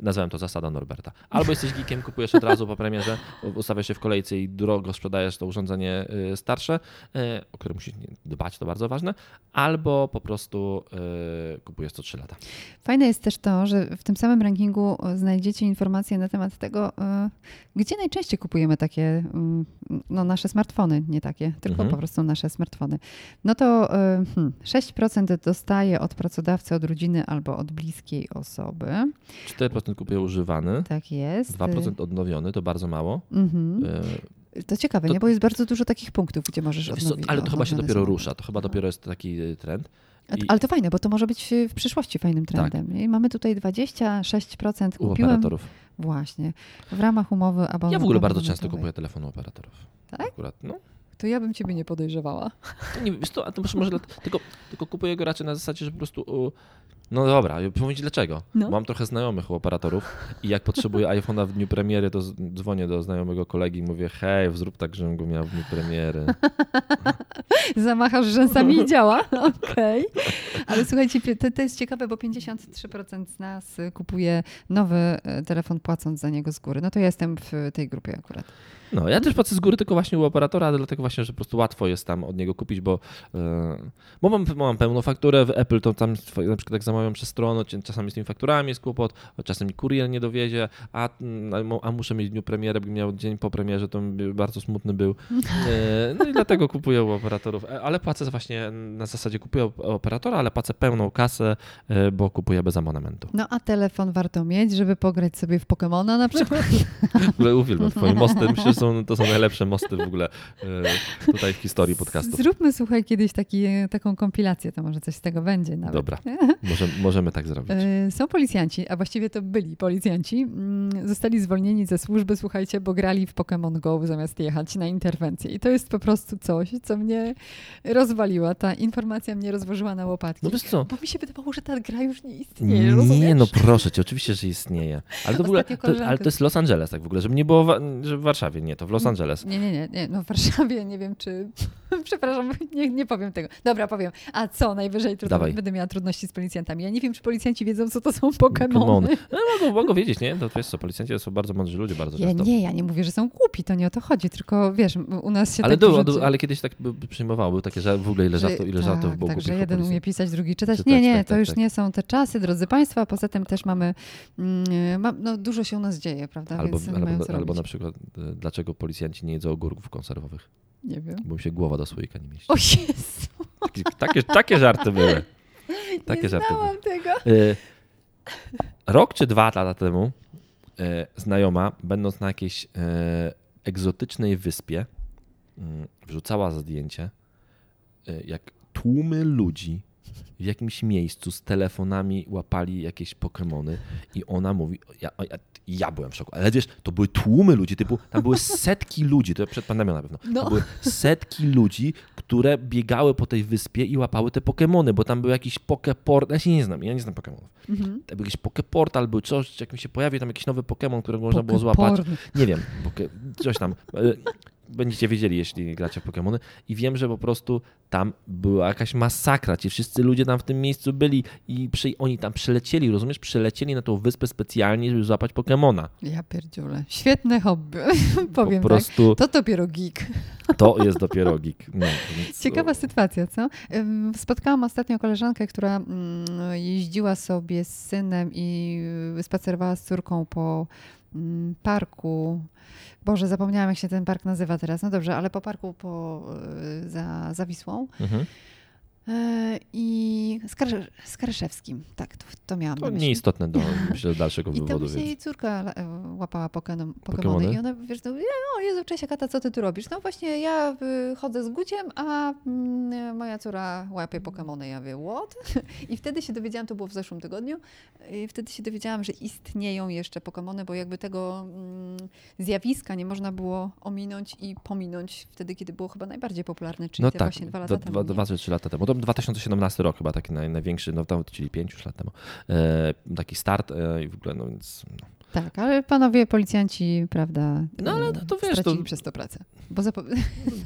Nazwałem to zasada Norberta. Albo jesteś geekiem, kupujesz od razu po premierze, ustawiasz się w kolejce i drogo sprzedajesz to urządzenie y, starsze, y, o które musisz dbać, to bardzo ważne, albo po prostu y, kupujesz co 3 lata. Fajne jest też to, że w tym samym rankingu znajdziecie informacje na temat tego, gdzie najczęściej kupujemy takie, no nasze smartfony, nie takie, tylko Mhm. po prostu nasze smartfony. No to e, hmm, 6% dostaje od pracodawcy, od rodziny albo od bliskiej osoby. 4% kupuje używany, Tak jest. 2% odnowiony, to bardzo mało. Mhm. Y, To ciekawe, to- nie? Bo jest bardzo dużo takich punktów, gdzie możesz odnowić. ale to chyba się odnowione dopiero rusza, to chyba dopiero jest taki y, trend. I- Ale to fajne, bo to może być e, w przyszłości fajnym trendem. I mamy tutaj 26% U kupiłem operatorów. właśnie w ramach umowy abon- Ja w ogóle bardzo abonamentowej. często kupuję telefon u operatorów. Tak? Akurat, no. To ja bym ciebie nie podejrzewała. Nie, wiesz to, a to może, może tylko, tylko kupuję go raczej na zasadzie, że po prostu u, no dobra, powiedzieć dlaczego. No. Mam trochę znajomych operatorów i jak potrzebuję iPhone'a w dniu premiery, to dzwonię do znajomego kolegi i mówię, hej, zrób tak, żebym go miał w dniu premiery. Zamachasz rzęsami i działa. Okej. Ale słuchajcie, to, to jest ciekawe, bo 53% z nas y, kupuje nowy e, telefon płacąc za niego z góry. No to ja jestem w tej grupie akurat. No, ja też płacę z góry tylko właśnie u operatora, ale dlatego właśnie, że po prostu łatwo jest tam od niego kupić, bo, e, bo mam, mam pełną fakturę w Apple, to tam na przykład jak zamawiam przez stronę, czasami z tymi fakturami jest kłopot, czasem mi kurier nie dowiezie, a, mm, a, muszę mieć dniu premiery, bym miał dzień po premierze, to bardzo smutny był. E, No i dlatego kupuję u operatorów, E, ale płacę właśnie na zasadzie kupuję operatora, ale płacę pełną kasę, bo kupuję bez abonamentu. No a telefon warto mieć, żeby pograć sobie w Pokemona na przykład. W ogóle uwielbiam twoje mosty, myślę, są, to są najlepsze mosty w ogóle e, tutaj w historii podcastów. Zróbmy, słuchaj, kiedyś taki, taką kompilację, to może coś z tego będzie nawet. Dobra. Może, możemy tak zrobić. E, Są policjanci, a właściwie to byli policjanci, mm, zostali zwolnieni ze służby, słuchajcie, bo grali w Pokémon Go zamiast jechać na interwencję. I to jest po prostu coś, co mnie rozwaliła. Ta informacja mnie rozłożyła na łopatki. No wiesz co? Bo mi się wydawało, że ta gra już nie istnieje, rozumiesz? Nie, no proszę cię, oczywiście, że istnieje. Ale to, w ogóle, to, ale to jest Los Angeles, tak w ogóle, żeby nie było, wa- że w Warszawie, nie, to w Los Angeles. Nie, nie, nie, nie. No w Warszawie nie wiem, czy... Przepraszam, nie, nie powiem tego. Dobra, powiem. A co? Najwyżej trudno, Dawaj. będę miała trudności z policjantami. Ja nie wiem, czy policjanci wiedzą, co to są. Pokemony. No, mogą, mogą wiedzieć, nie? To wiesz co, policjanci to są bardzo mądrzy ludzie bardzo Ja często. nie, ja nie mówię, że są głupi, to nie o to chodzi, tylko wiesz, u nas się Ale, tak ale kiedyś tak przyjmowało, były takie, że w ogóle ile, żartów, ile żartów tak, było tak, że jeden policji. umie pisać, drugi czytać. Czytać, nie, nie, tak, to tak, już tak. nie są te czasy, drodzy Państwo, a poza tym też mamy, mm, no dużo się u nas dzieje, prawda, Albo, więc albo, albo na przykład, e, dlaczego policjanci nie jedzą ogórków konserwowych? Nie wiem. Bo mi się głowa do słoika nie mieści. O Jezu, Takie, takie, takie żarty były. Takie nie żarty były. tego. Y, Rok czy dwa lata temu y, znajoma, będąc na jakiejś y, egzotycznej wyspie, wrzucała zdjęcie, jak tłumy ludzi w jakimś miejscu z telefonami łapali jakieś Pokemony i ona mówi, ja, ja, ja byłem w szoku, ale wiesz, to były tłumy ludzi, typu, tam były setki ludzi, to przed pandemią na pewno, No. były setki ludzi, które biegały po tej wyspie i łapały te Pokemony, bo tam był jakiś Pokeport, ja się nie znam, ja nie znam Pokemonów. Mhm. Tam był jakiś Pokeportal był coś, jak mi się pojawi tam jakiś nowy Pokemon, którego można było złapać. Nie wiem, poke, coś tam. Będziecie wiedzieli, jeśli gracie w Pokemony. I wiem, że po prostu tam była jakaś masakra. Ci wszyscy ludzie tam w tym miejscu byli i przy, oni tam przylecieli, rozumiesz? Przylecieli na tą wyspę specjalnie, żeby złapać Pokemona. Ja pierdziule. Świetne hobby, powiem po prostu tak. To dopiero geek. to jest dopiero geek. No, więc, Ciekawa sytuacja, co? Spotkałam ostatnio koleżankę, która mm, jeździła sobie z synem i spacerowała z córką po parku. Boże, zapomniałam, jak się ten park nazywa teraz. No dobrze, ale po parku po, y, za, za Wisłą. Mhm. E, I z, Kar- z Karszewskim. Tak, to, to miałam To nieistotne do myślę, dalszego I tam wywodu. się Więc. jej córka e, łapała Pokemon, Pokemony? Pokemony i ona, wiesz, no, o Jezu, cześć Agata, co ty tu robisz? No właśnie, ja chodzę z Guciem, a mm, moja córa łapie Pokemony. Ja wiem, what? I wtedy się dowiedziałam, to było w zeszłym tygodniu, i wtedy się dowiedziałam, że istnieją jeszcze Pokemony, bo jakby tego mm, zjawiska nie można było ominąć i pominąć wtedy, kiedy było chyba najbardziej popularne, czyli No tak, właśnie dwa lata dwa, temu. dwa, dwa, trzy lata temu. To 2017 rok chyba taki naj, największy, no tam, czyli pięć już lat temu. E, taki start e, i w ogóle, no więc no. Tak, ale panowie policjanci, prawda, No, ale to- to wiesz, to- stracili przez to pracę. Bo zapo-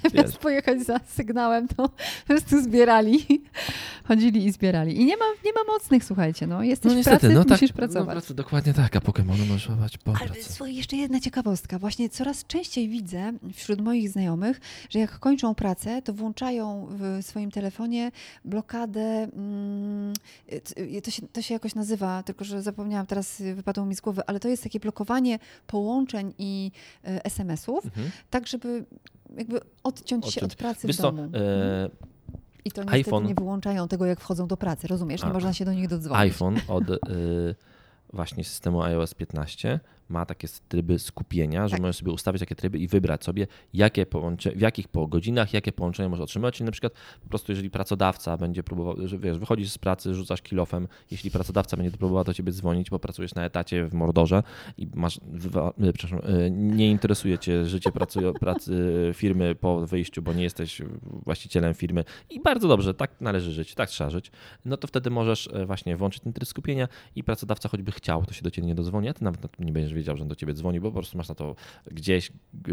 wiesz, zamiast pojechać za sygnałem, to po prostu zbierali, chodzili i zbierali. I nie ma, nie ma mocnych, słuchajcie, no jesteś no w niestety, pracy, no tak, musisz no, pracować. pracy, dokładnie tak, a Pokemony możesz łapać po Ale pracy. słuchaj, jeszcze jedna ciekawostka. Właśnie coraz częściej widzę wśród moich znajomych, że jak kończą pracę, to włączają w swoim telefonie blokadę. Mm, y, to, się, to się jakoś nazywa, tylko że zapomniałam teraz, wypadło mi z głowy, ale to jest takie blokowanie połączeń i y, SMS-ów, Mhm. tak żeby jakby odciąć, się Odciąć. od pracy Wiesz w co, domu. e, I to niestety iPhone- nie wyłączają tego, jak wchodzą do pracy, rozumiesz? Nie A. można się do nich dodzwonić. iPhone od y, właśnie systemu iOS 15 ma takie tryby skupienia, że Tak. możesz sobie ustawić takie tryby i wybrać sobie, jakie połącze, w jakich po godzinach, jakie połączenie możesz otrzymać. Czyli na przykład po prostu jeżeli pracodawca będzie próbował, że wiesz, wychodzisz z pracy, rzucasz kilofem, jeśli pracodawca będzie próbował do ciebie dzwonić, bo pracujesz na etacie w Mordorze i masz, e, przepraszam, e, nie interesuje cię życie pracy, pracy firmy po wyjściu, bo nie jesteś właścicielem firmy i bardzo dobrze, tak należy żyć, tak trzeba żyć, no to wtedy możesz e, właśnie włączyć ten tryb skupienia i pracodawca choćby chciał, to się do ciebie nie dozwoni, a ty nawet nie będziesz wiedział, że on do ciebie dzwoni, bo po prostu masz na to gdzieś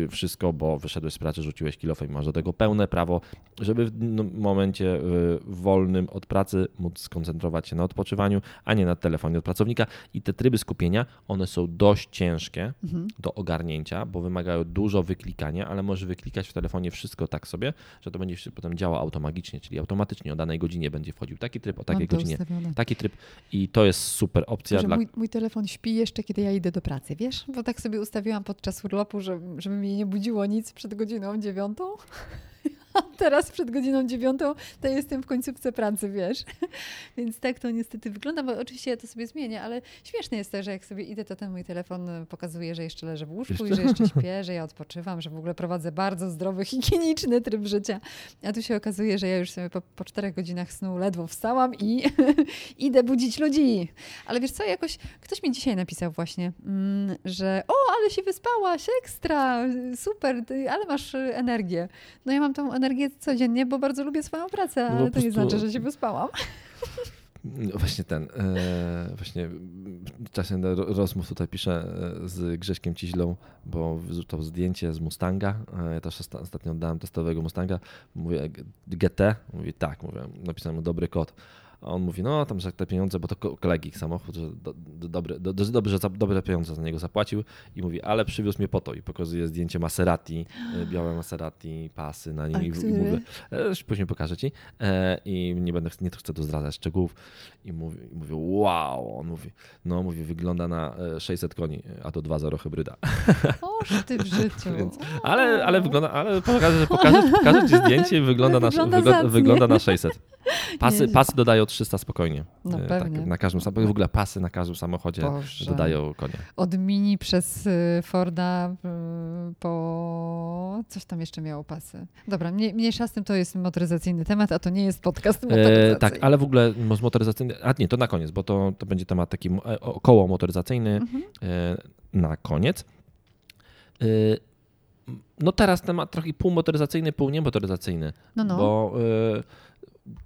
wszystko, bo wyszedłeś z pracy, rzuciłeś kilofem i masz do tego pełne prawo, żeby w momencie y, wolnym od pracy móc skoncentrować się na odpoczywaniu, a nie na telefonie od pracownika. I te tryby skupienia, one są dość ciężkie Mhm. do ogarnięcia, bo wymagają dużo wyklikania, ale możesz wyklikać w telefonie wszystko tak sobie, że to będzie potem działało automagicznie, czyli automatycznie o danej godzinie będzie wchodził taki tryb, o takiej godzinie ustawione. taki tryb i to jest super opcja dla... mój, mój telefon śpi jeszcze, kiedy ja idę do pracy, wiesz? Bo tak sobie ustawiłam podczas urlopu, że, żeby mnie nie budziło nic przed godziną dziewiątą. Teraz przed godziną dziewiątą to jestem w końcówce pracy, wiesz? Więc tak to niestety wygląda, bo oczywiście ja to sobie zmienię, ale śmieszne jest to, że jak sobie idę, to ten mój telefon e, pokazuje, że jeszcze leżę w łóżku i że jeszcze śpię, że ja odpoczywam, że w ogóle prowadzę bardzo zdrowy, higieniczny tryb życia. A tu się okazuje, że ja już sobie po, po czterech godzinach snu ledwo wstałam i idę budzić ludzi. Ale wiesz co, jakoś ktoś mi dzisiaj napisał właśnie, mm, że o, ale się wyspałaś, ekstra, super, ty, ale masz y, energię. No ja mam tą energię codziennie, bo bardzo lubię swoją pracę, No ale po to nie prostu- znaczy, że się wyspałam. No właśnie ten, e, właśnie ro- rozmów tutaj piszę e, z Grześkiem Ciźlą, bo wrzucał zdjęcie z Mustanga. E, Ja też osta- ostatnio oddałem testowego Mustanga. Mówię GT? Mówi tak, mówię, napisałem dobry kod. A on mówi, no tam, że te pieniądze, bo to ko- kolegi samochód, że do, do, dobre, do, do, dobrze, że za, dobre pieniądze za niego zapłacił i mówi, ale przywiózł mnie po to i pokazuje zdjęcie Maserati, e, białe Maserati, pasy na nim i, i mówię, e, później pokażę ci e, i nie będę, nie chcę tu zdradzać szczegółów i mówi, i mówię, wow, on mówi, no mówi, wygląda na e, 600 koni, a to 2.0 hybryda. Oż ty w życiu. Więc- Ale, ale wygląda, ale pokażę, pokażę, pokażę ci zdjęcie i wygląda, na, Wygląda wygląda, zacnie. wygląda na 600. Pasy, pasy dodają 300 spokojnie. No E, pewnie. na każdym samochodzie, w ogóle pasy na każdym samochodzie Boże. dodają konia. Od Mini przez y, Forda y, po... Coś tam jeszcze miało pasy. Dobra, mniej, mniejsza z tym to jest motoryzacyjny temat, a to nie jest podcast E, motoryzacyjny. tak, ale w ogóle motoryzacyjny, a nie, to na koniec, bo to, to będzie temat taki e, około motoryzacyjny Mhm. e, na koniec. E, no teraz temat trochę pół motoryzacyjny, pół niemotoryzacyjny, No, no. bo e,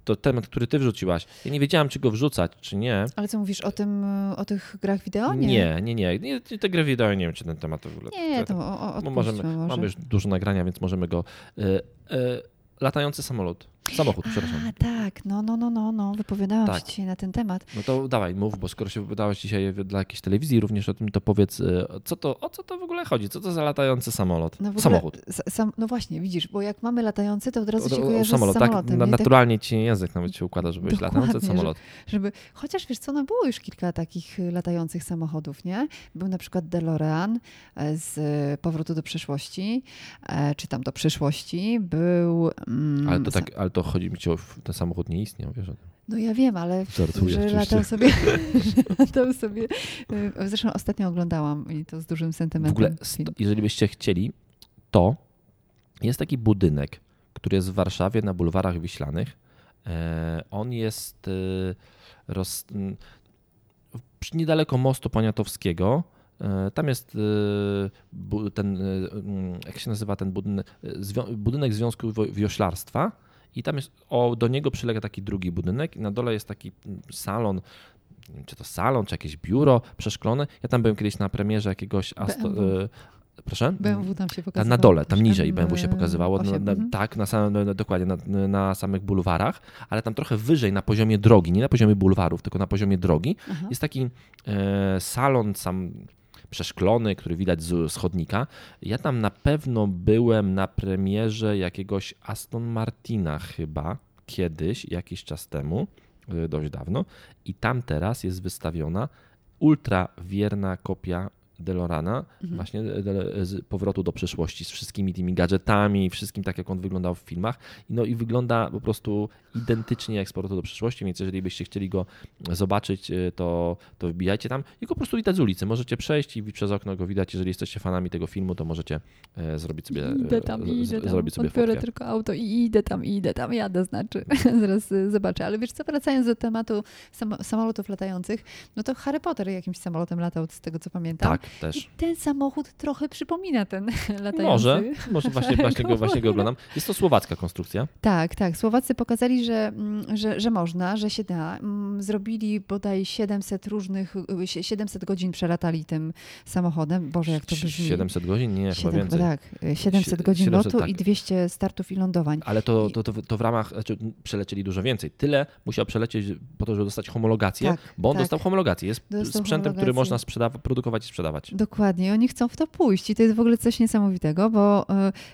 to temat, który ty wrzuciłaś. Ja nie wiedziałam, czy go wrzucać, czy nie. Ale co mówisz o tym, y, o tych grach wideo? nie, nie, nie. nie te gry wideo, nie wiem, czy ten temat w ogóle. Nie, to o, możemy, może. mamy już dużo nagrania, więc możemy go. E, e, latający samolot. Samochód, przepraszam. A, tak, no, no, no, no, no. wypowiadałam Tak. się dzisiaj na ten temat. No to dawaj, mów, bo skoro się wypowiadałeś dzisiaj dla jakiejś telewizji również o tym, to powiedz, e, co to, o co to w ogóle chodzi? Co to za latający samolot? No, ogóle, Samochód. Sam, no właśnie, widzisz, bo jak mamy latający, to od razu się O- o- kojarzy samolot, z tak? samolotem. Tak, naturalnie ci język nawet się układa, żeby być latający samolot. żeby, chociaż wiesz co, no było już kilka takich y, latających samochodów, nie? Był na przykład DeLorean e, z y, Powrotu do przyszłości, e, czy tam do przyszłości. Był... mm, Ale to, tak, ale to chodzi mi ci o, ten samochód nie istniał, wiesz. No ja wiem, ale Żartuję że latał sobie, że latał sobie... Zresztą ostatnio oglądałam i to z dużym W sentymentem. ogóle, film. sto, jeżeli byście chcieli, to jest taki budynek, który jest w Warszawie na bulwarach Wiślanych. E, on jest e, roz, niedaleko mostu Poniatowskiego. E, Tam jest ten, jak się nazywa ten budynek, budynek Związku Wioślarstwa i tam jest, o, do niego przylega taki drugi budynek i na dole jest taki mm, salon, czy to salon, czy jakieś biuro przeszklone. Ja tam byłem kiedyś na premierze jakiegoś... Asto, e, proszę? BMW tam się pokazywało. na dole, tam niżej BMW się pokazywało, na, na, mhm. tak, na samym, dokładnie, na, na samych bulwarach, ale tam trochę wyżej, na poziomie drogi, nie na poziomie bulwarów, tylko na poziomie drogi, Aha. jest taki e, salon sam przeszklony, który widać z, z chodnika. Ja tam na pewno byłem na premierze jakiegoś Aston Martina chyba, kiedyś, jakiś czas temu, e, dość dawno i tam teraz jest wystawiona ultra wierna kopia DeLorana, Mhm. właśnie de, z powrotu do przeszłości, z wszystkimi tymi gadżetami, wszystkim tak, jak on wyglądał w filmach. No i wygląda po prostu identycznie jak z powrotu do przyszłości, więc jeżeli byście chcieli go zobaczyć, y, to, to wbijajcie tam i go po prostu widać z ulicy. Możecie przejść i przez okno go widać. Jeżeli jesteście fanami tego filmu, to możecie e, zrobić sobie, Idę e, tam, idę tam, zrobić sobie odbiorę fotkę. tylko auto i idę tam, idę tam, jadę znaczy. Zaraz y, zobaczę. Ale wiesz co, wracając do tematu sam- samolotów latających, no to Harry Potter jakimś samolotem latał, z tego co pamiętam. Tak, I też. ten samochód trochę przypomina ten latający. Może, może właśnie, właśnie, go, właśnie go oglądam. Jest to słowacka konstrukcja. Tak, tak. Słowacy pokazali, że, mm, że, że można, że się da. Mm, Zrobili bodaj 700 różnych, y, sie- 700 godzin przelatali tym samochodem. Boże, jak to brzmi. 700 godzin? Nie, chyba Siedem- więcej. Tak, y, 700 godzin 700, lotu tak. i 200 startów i lądowań. Ale to, I- to, to, to w ramach, znaczy przelecieli dużo więcej. Tyle musiał przelecieć po to, żeby dostać homologację, Tak, bo on tak. dostał homologację. Jest Dostał sprzętem, który homologację. można sprzedawać, produkować i sprzedawać. Dokładnie, oni chcą w to pójść. I to jest w ogóle coś niesamowitego, bo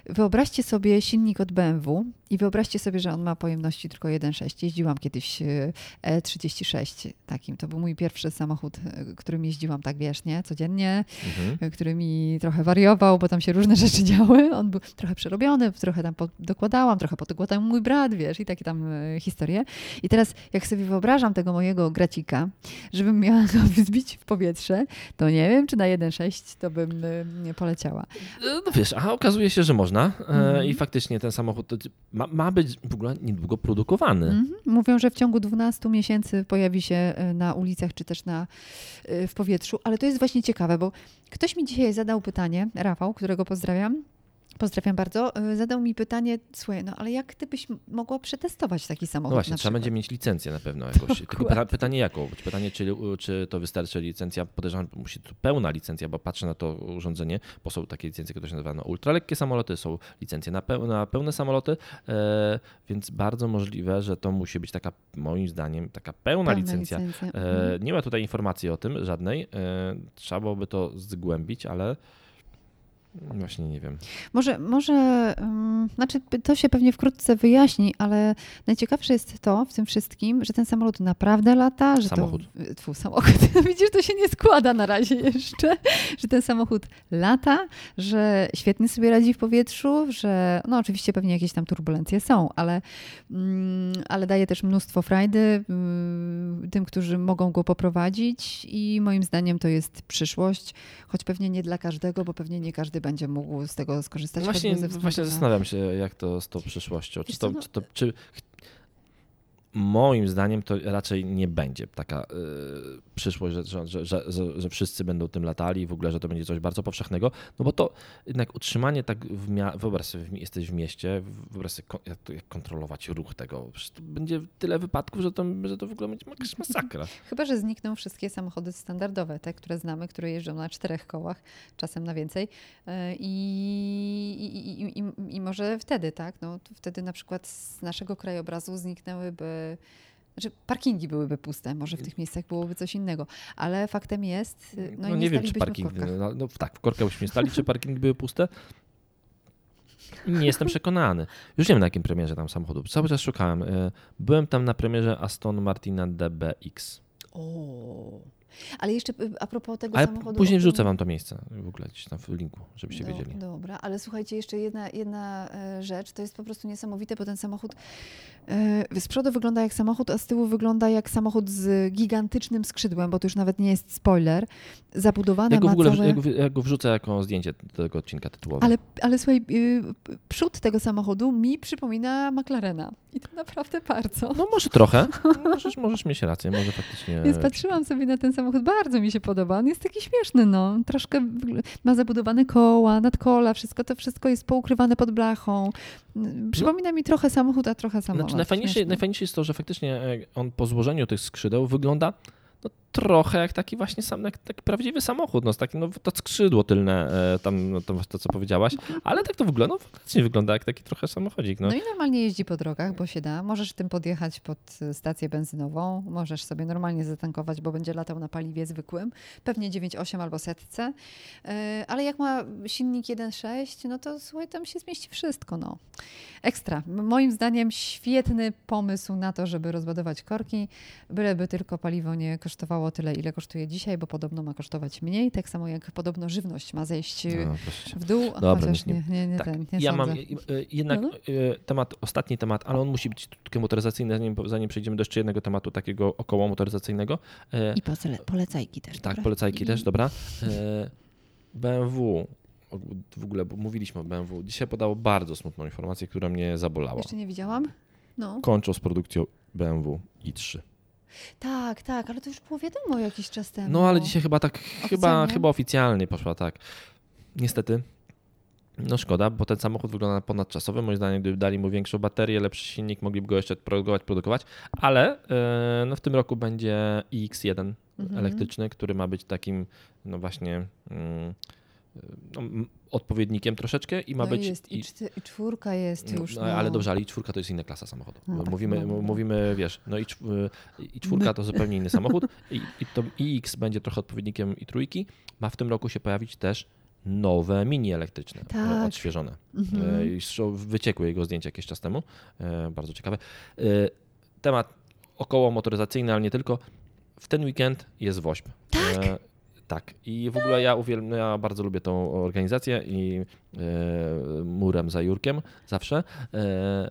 y, wyobraźcie sobie silnik od BMW i wyobraźcie sobie, że on ma pojemności tylko 1,6. Jeździłam kiedyś y, E36 takim, to był mój pierwszy samochód, y, którym jeździłam tak, wiesz, nie, codziennie, Mhm. y, który mi trochę wariował, bo tam się różne rzeczy działy. On był trochę przerobiony, trochę tam dokładałam, trochę podokładał mój brat, wiesz, i takie tam historie. I teraz, jak sobie wyobrażam tego mojego gracika, żebym miała go wzbić w powietrze, to nie wiem, czy na 1,6 to bym nie poleciała. No wiesz, a okazuje się, że można e, Mhm. i faktycznie ten samochód to ma, ma być w ogóle niedługo produkowany. Mhm. Mówią, że w ciągu 12 miesięcy pojawi się y, na ulicach, czy też na, y, w powietrzu, ale to jest właśnie ciekawe, bo ktoś mi dzisiaj zadał pytanie, Rafał, którego pozdrawiam, Pozdrawiam bardzo. y, Zadał mi pytanie, słuchaj, no ale jak ty byś mogła przetestować taki No samochód właśnie, na trzeba będzie mieć licencję na pewno jakoś. Tylko pyta, pytanie jaką? Pytanie, czy, czy to wystarczy licencja? Podejrzewam, musi to pełna licencja, bo patrzę na to urządzenie, bo są takie licencje, które się nazywają ultralekkie samoloty, są licencje na, peł, na pełne samoloty, e, więc bardzo możliwe, że to musi być taka, moim zdaniem, taka pełna, Pełna licencja. licencja. E, Mhm. nie ma tutaj informacji o tym żadnej. E, trzeba byłoby to zgłębić, ale właśnie nie wiem. Może, może um, znaczy to się pewnie wkrótce wyjaśni, ale najciekawsze jest to w tym wszystkim, że ten samolot naprawdę lata, że Samochód. to twój samochód. Widzisz, to się nie składa na razie jeszcze, że ten samochód lata, że świetnie sobie radzi w powietrzu, że no oczywiście pewnie jakieś tam turbulencje są, ale, mm, ale daje też mnóstwo frajdy mm, tym, którzy mogą go poprowadzić i moim zdaniem to jest przyszłość, choć pewnie nie dla każdego, bo pewnie nie każdy będzie mógł z tego skorzystać. Właśnie, właśnie na- zastanawiam się, jak to z tą przyszłością. Czy to, no- czy to, czy... Moim zdaniem to raczej nie będzie taka y, przyszłość, że, że, że, że, wszyscy będą tym latali i w ogóle, że to będzie coś bardzo powszechnego, no bo to jednak utrzymanie tak w mia- wyobraź sobie, jesteś w mieście, wyobraź sobie, jak, kontrolować ruch tego, będzie tyle wypadków, że to, że to w ogóle będzie jakaś masakra. Chyba, że znikną wszystkie samochody standardowe, te, które znamy, które jeżdżą na czterech kołach, czasem na więcej. E, I, i, i, i, i może wtedy, tak? No, wtedy na przykład z naszego krajobrazu zniknęłyby. Znaczy, parkingi byłyby puste, może w tych miejscach byłoby coś innego, ale faktem jest. y, No, No, i nie wiem, czy stalibyśmy w no, no tak, w korkach byśmy stali, czy parkingi były puste? Nie jestem przekonany. Już nie wiem na jakim premierze tam samochodu. Cały czas szukałem. E, Byłem tam na premierze Aston Martina DBX. O. Ale jeszcze y, a propos tego Ale samochodu. później wrzucę wam to miejsce w ogóle gdzieś tam w linku, żebyście Do- wiedzieli. Dobra, ale słuchajcie, jeszcze jedna, jedna e, rzecz, to jest po prostu niesamowite, bo ten samochód e, z przodu wygląda jak samochód, a z tyłu wygląda jak samochód z gigantycznym skrzydłem, bo to już nawet nie jest spoiler. Zabudowane Ja go w ogóle całe... ja go, ja go wrzucę jako zdjęcie do tego odcinka tytułowego. Ale, ale słuchaj, y, przód tego samochodu mi przypomina McLarena. I to naprawdę bardzo. No może trochę. Możesz, możesz mieć rację, może faktycznie. Więc patrzyłam sobie na ten samochód, bardzo mi się podoba. On jest taki śmieszny, no. Troszkę ma zabudowane koła, nadkola, wszystko to wszystko jest poukrywane pod blachą. Przypomina mi trochę samochód, a trochę samolot. Znaczy, najfajniejsze, najfajniejsze jest to, że faktycznie e, on po złożeniu tych skrzydeł wygląda no, trochę jak taki właśnie sam, jak taki prawdziwy samochód. No, z takim, no, to skrzydło tylne, e, tam no, to, to co powiedziałaś, ale tak to wygląda, no, faktycznie wygląda jak taki trochę samochodzik. No. No i normalnie jeździ po drogach, bo się da. Możesz tym podjechać pod y, stację benzynową, możesz sobie normalnie zatankować, bo będzie latał na paliwie zwykłym, pewnie 9,8 albo setce. Yy, Ale jak ma silnik 1,6, no to słuchaj, tam się zmieści wszystko. No. Ekstra. Moim zdaniem świetny pomysł na to, żeby rozładować korki, byleby tylko paliwo nie kosztowało kosztowało tyle, ile kosztuje dzisiaj, bo podobno ma kosztować mniej, tak samo jak podobno żywność ma zejść No, w dół, Dobra, chociaż nie- nie, nie, tak, ten, nie ja sądzę. mam e, jednak No, no. e, temat, ostatni temat, ale on musi być troszkę motoryzacyjny, zanim, zanim przejdziemy do jeszcze jednego tematu takiego około motoryzacyjnego. E, I polecajki też. Tak, dobra? polecajki też, I- dobra. E, BMW, w ogóle bo mówiliśmy o BMW, dzisiaj podało bardzo smutną informację, która mnie zabolała. Jeszcze nie widziałam? No. Kończą z produkcją BMW i3. Tak, tak, ale to już było wiadomo jakiś czas temu. No ale dzisiaj chyba tak, chyba, Oficjalnie? chyba oficjalnie poszła tak. Niestety. No szkoda, bo ten samochód wygląda na ponadczasowy. Moim zdaniem, gdyby dali mu większą baterię, lepszy silnik, mogliby go jeszcze produkować, produkować. Ale e, no w tym roku będzie iX1 Mhm. elektryczny, który ma być takim, no właśnie, mm, no, odpowiednikiem troszeczkę i ma no być. jest, i, i czwórka jest no, już. no, No, ale dobrze, ale i czwórka to jest inna klasa samochodu. No tak, mówimy, no, no. mówimy, wiesz, no i, i czwórka to zupełnie inny samochód i, i to iX będzie trochę odpowiednikiem i trójki. Ma w tym roku się pojawić też nowe mini elektryczne, Tak. odświeżone. Mhm. E, Wyciekły jego zdjęcia jakiś czas temu. E, Bardzo ciekawe. E, Temat około motoryzacyjny, ale nie tylko. W ten weekend jest WOŚP. Tak. Tak. I w ogóle ja uwielbiam, ja bardzo lubię tą organizację i e, murem za Jurkiem zawsze. E,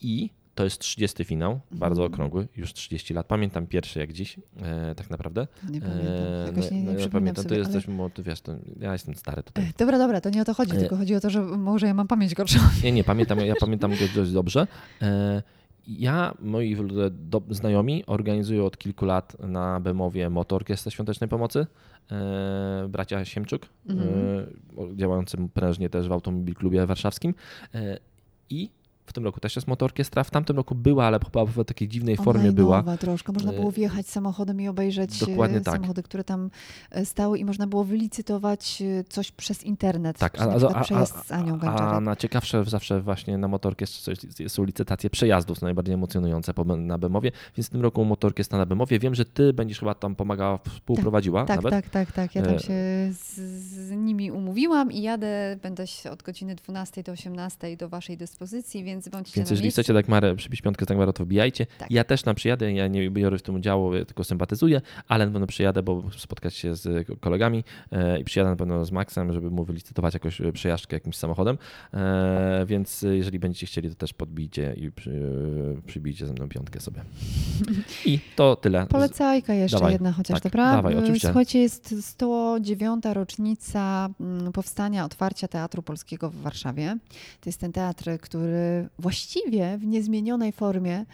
I to jest 30 finał, bardzo Mhm. okrągły, już 30 lat. Pamiętam pierwszy jak dziś, e, tak naprawdę. Nie pamiętam. E, Jakoś nie, nie no, ja przypominam pamiętam, sobie. to ale... jesteśmy, ale... wiesz, to, ja jestem stary tutaj. Dobra, dobra, to nie o to chodzi, tylko chodzi o to, że może ja mam pamięć gorszą. Nie, nie, pamiętam, ja pamiętam go dość dobrze. E, Ja, moi do, znajomi organizują od kilku lat na Bemowie motorkiestrę świątecznej pomocy. E, bracia Siemczuk, Mhm. e, działającym prężnie też w Automobil Klubie Warszawskim. E, I w tym roku też jest motorkiestra. W tamtym roku była, ale chyba w takiej dziwnej formie była. Troszkę. Można E, było wjechać samochodem i obejrzeć dokładnie e, tak. samochody, które tam e, stały i można było wylicytować coś przez internet. Tak, a, a, a, przejazd z Anią a na ciekawsze zawsze właśnie na motorkiestrze są licytacje przejazdów, są najbardziej emocjonujące na Bemowie, więc w tym roku motorkiestra na Bemowie. Wiem, że ty będziesz chyba tam pomagała, współprowadziła Tak, nawet. tak, tak, tak. Ja tam się z, z nimi umówiłam i jadę, będę się od godziny 12 do 18 do waszej dyspozycji, więc bądźcie Więc jeżeli miejscu. chcecie Dagmarę przybić piątkę z Dagmarą, to wbijajcie. Tak. Ja też tam przyjadę, ja nie biorę w tym udziału, ja tylko sympatyzuję, ale na pewno przyjadę, bo spotkać się z kolegami e, i przyjadę na pewno z Maxem, żeby mu wylicytować jakąś e, przejażdżkę jakimś samochodem, e, więc jeżeli będziecie chcieli, to też podbijcie i przy, przybijcie ze mną piątkę sobie. I to tyle. Polecajka jeszcze Dawaj. jedna chociaż, Tak, dobra? dawaj, oczywiście. Słuchajcie, jest 109. rocznica mm, powstania, otwarcia Teatru Polskiego w Warszawie. To jest ten teatr, który właściwie w niezmienionej formie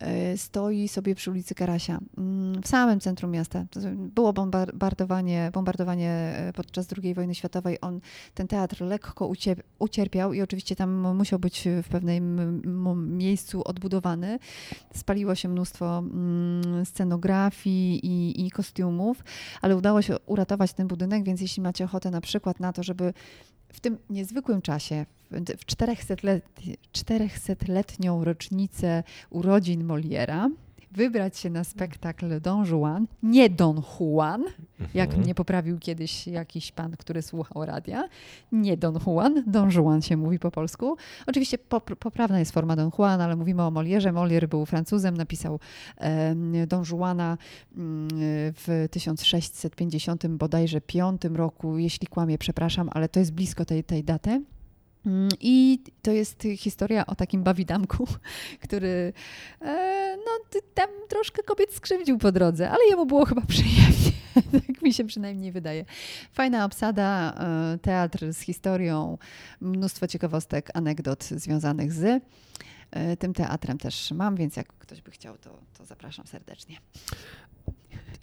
e, stoi sobie przy ulicy Karasia, mm, w samym centrum miasta. Było bombardowanie, bombardowanie e, podczas II wojny światowej. On, ten teatr lekko ucie- ucierpiał i oczywiście tam musiał być w pewnym miejscu odbudowany. Spaliło się mnóstwo mm, scenografii i, i kostiumów, ale udało się uratować ten budynek, więc jeśli macie ochotę na przykład na to, żeby w tym niezwykłym czasie, w w 400-let, 400-letnią rocznicę urodzin Moliera, wybrać się na spektakl Don Juan, nie Don Juan, jak Mhm. mnie poprawił kiedyś jakiś pan, który słuchał radia. Nie Don Juan, Don Juan się mówi po polsku. Oczywiście pop, poprawna jest forma Don Juan, ale mówimy o Molierze. Molier był Francuzem, napisał Don Juana mm, w 1650 bodajże piątym roku, jeśli kłamie, przepraszam, ale to jest blisko tej, tej daty. Mm, I to jest historia o takim bawidamku, który e, no, tam troszkę kobiet skrzywdził po drodze, ale jemu było chyba przyjemnie. tak mi się przynajmniej wydaje. Fajna obsada, e, teatr z historią, mnóstwo ciekawostek, anegdot związanych z e, tym teatrem też mam, więc jak ktoś by chciał, to, to zapraszam serdecznie.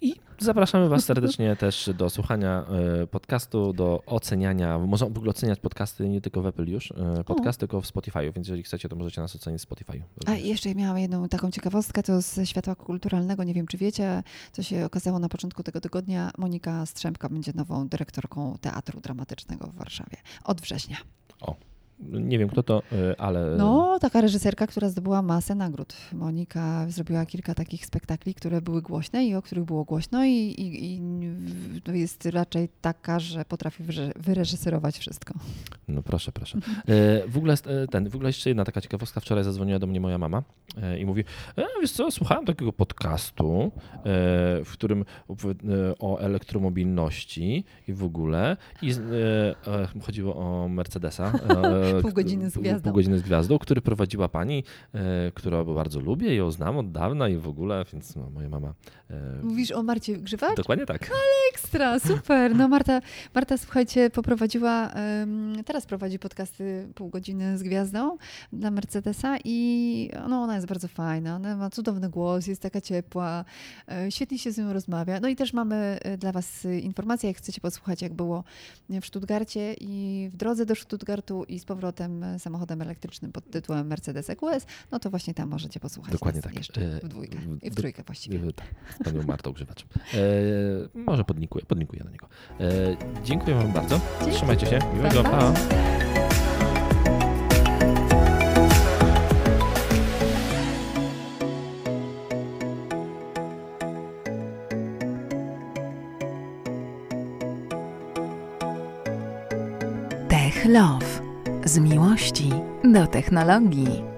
I zapraszamy Was serdecznie też do słuchania e, podcastu, do oceniania. Można w ogóle oceniać podcasty nie tylko w Apple już, e, podcast, tylko w Spotify, więc jeżeli chcecie, to możecie nas ocenić w Spotify. A jeszcze miałam jedną taką ciekawostkę, to ze światła kulturalnego, nie wiem czy wiecie, co się okazało na początku tego tygodnia. Monika Strzępka będzie nową dyrektorką Teatru Dramatycznego w Warszawie od września. Nie wiem kto to, e, ale No, taka reżyserka, która zdobyła masę nagród. Monika zrobiła kilka takich spektakli, które były głośne i o których było głośno i, i, i jest raczej taka, że potrafi wyre- wyreżyserować wszystko. No proszę, proszę. E, w ogóle e, ten, w ogóle jeszcze jedna taka ciekawostka. Wczoraj zadzwoniła do mnie moja mama e, i mówi, wiesz co, słuchałem takiego podcastu, w którym o elektromobilności i w ogóle i chodziło o Mercedesa. E, Pół godziny z gwiazdą. Pół godziny z gwiazdą, który prowadziła pani, e, która bardzo lubię ją znam od dawna i w ogóle, więc no, moja mama... e, Mówisz o Marcie Grzywacz? Dokładnie tak. Ekstra, super. No Marta, Marta słuchajcie, poprowadziła, teraz prowadzi podcasty pół godziny z gwiazdą dla Mercedesa i no, ona jest bardzo fajna, ona ma cudowny głos, jest taka ciepła, świetnie się z nią rozmawia. No i też mamy dla was informacje, jak chcecie posłuchać, jak było w Stuttgarcie i w drodze do Stuttgartu i z powrotem e, samochodem elektrycznym pod tytułem Mercedes EQS, no to właśnie tam możecie posłuchać Dokładnie nas tak. jeszcze E, w dwójkę i w trójkę właściwie. E, Tak, z panią Martą Grzywaczem. E, może podlinkuję, podlinkuję do niego. E, dziękuję wam bardzo. Dzięki. Trzymajcie się. Miłego. Pa, Love. Z miłości do technologii.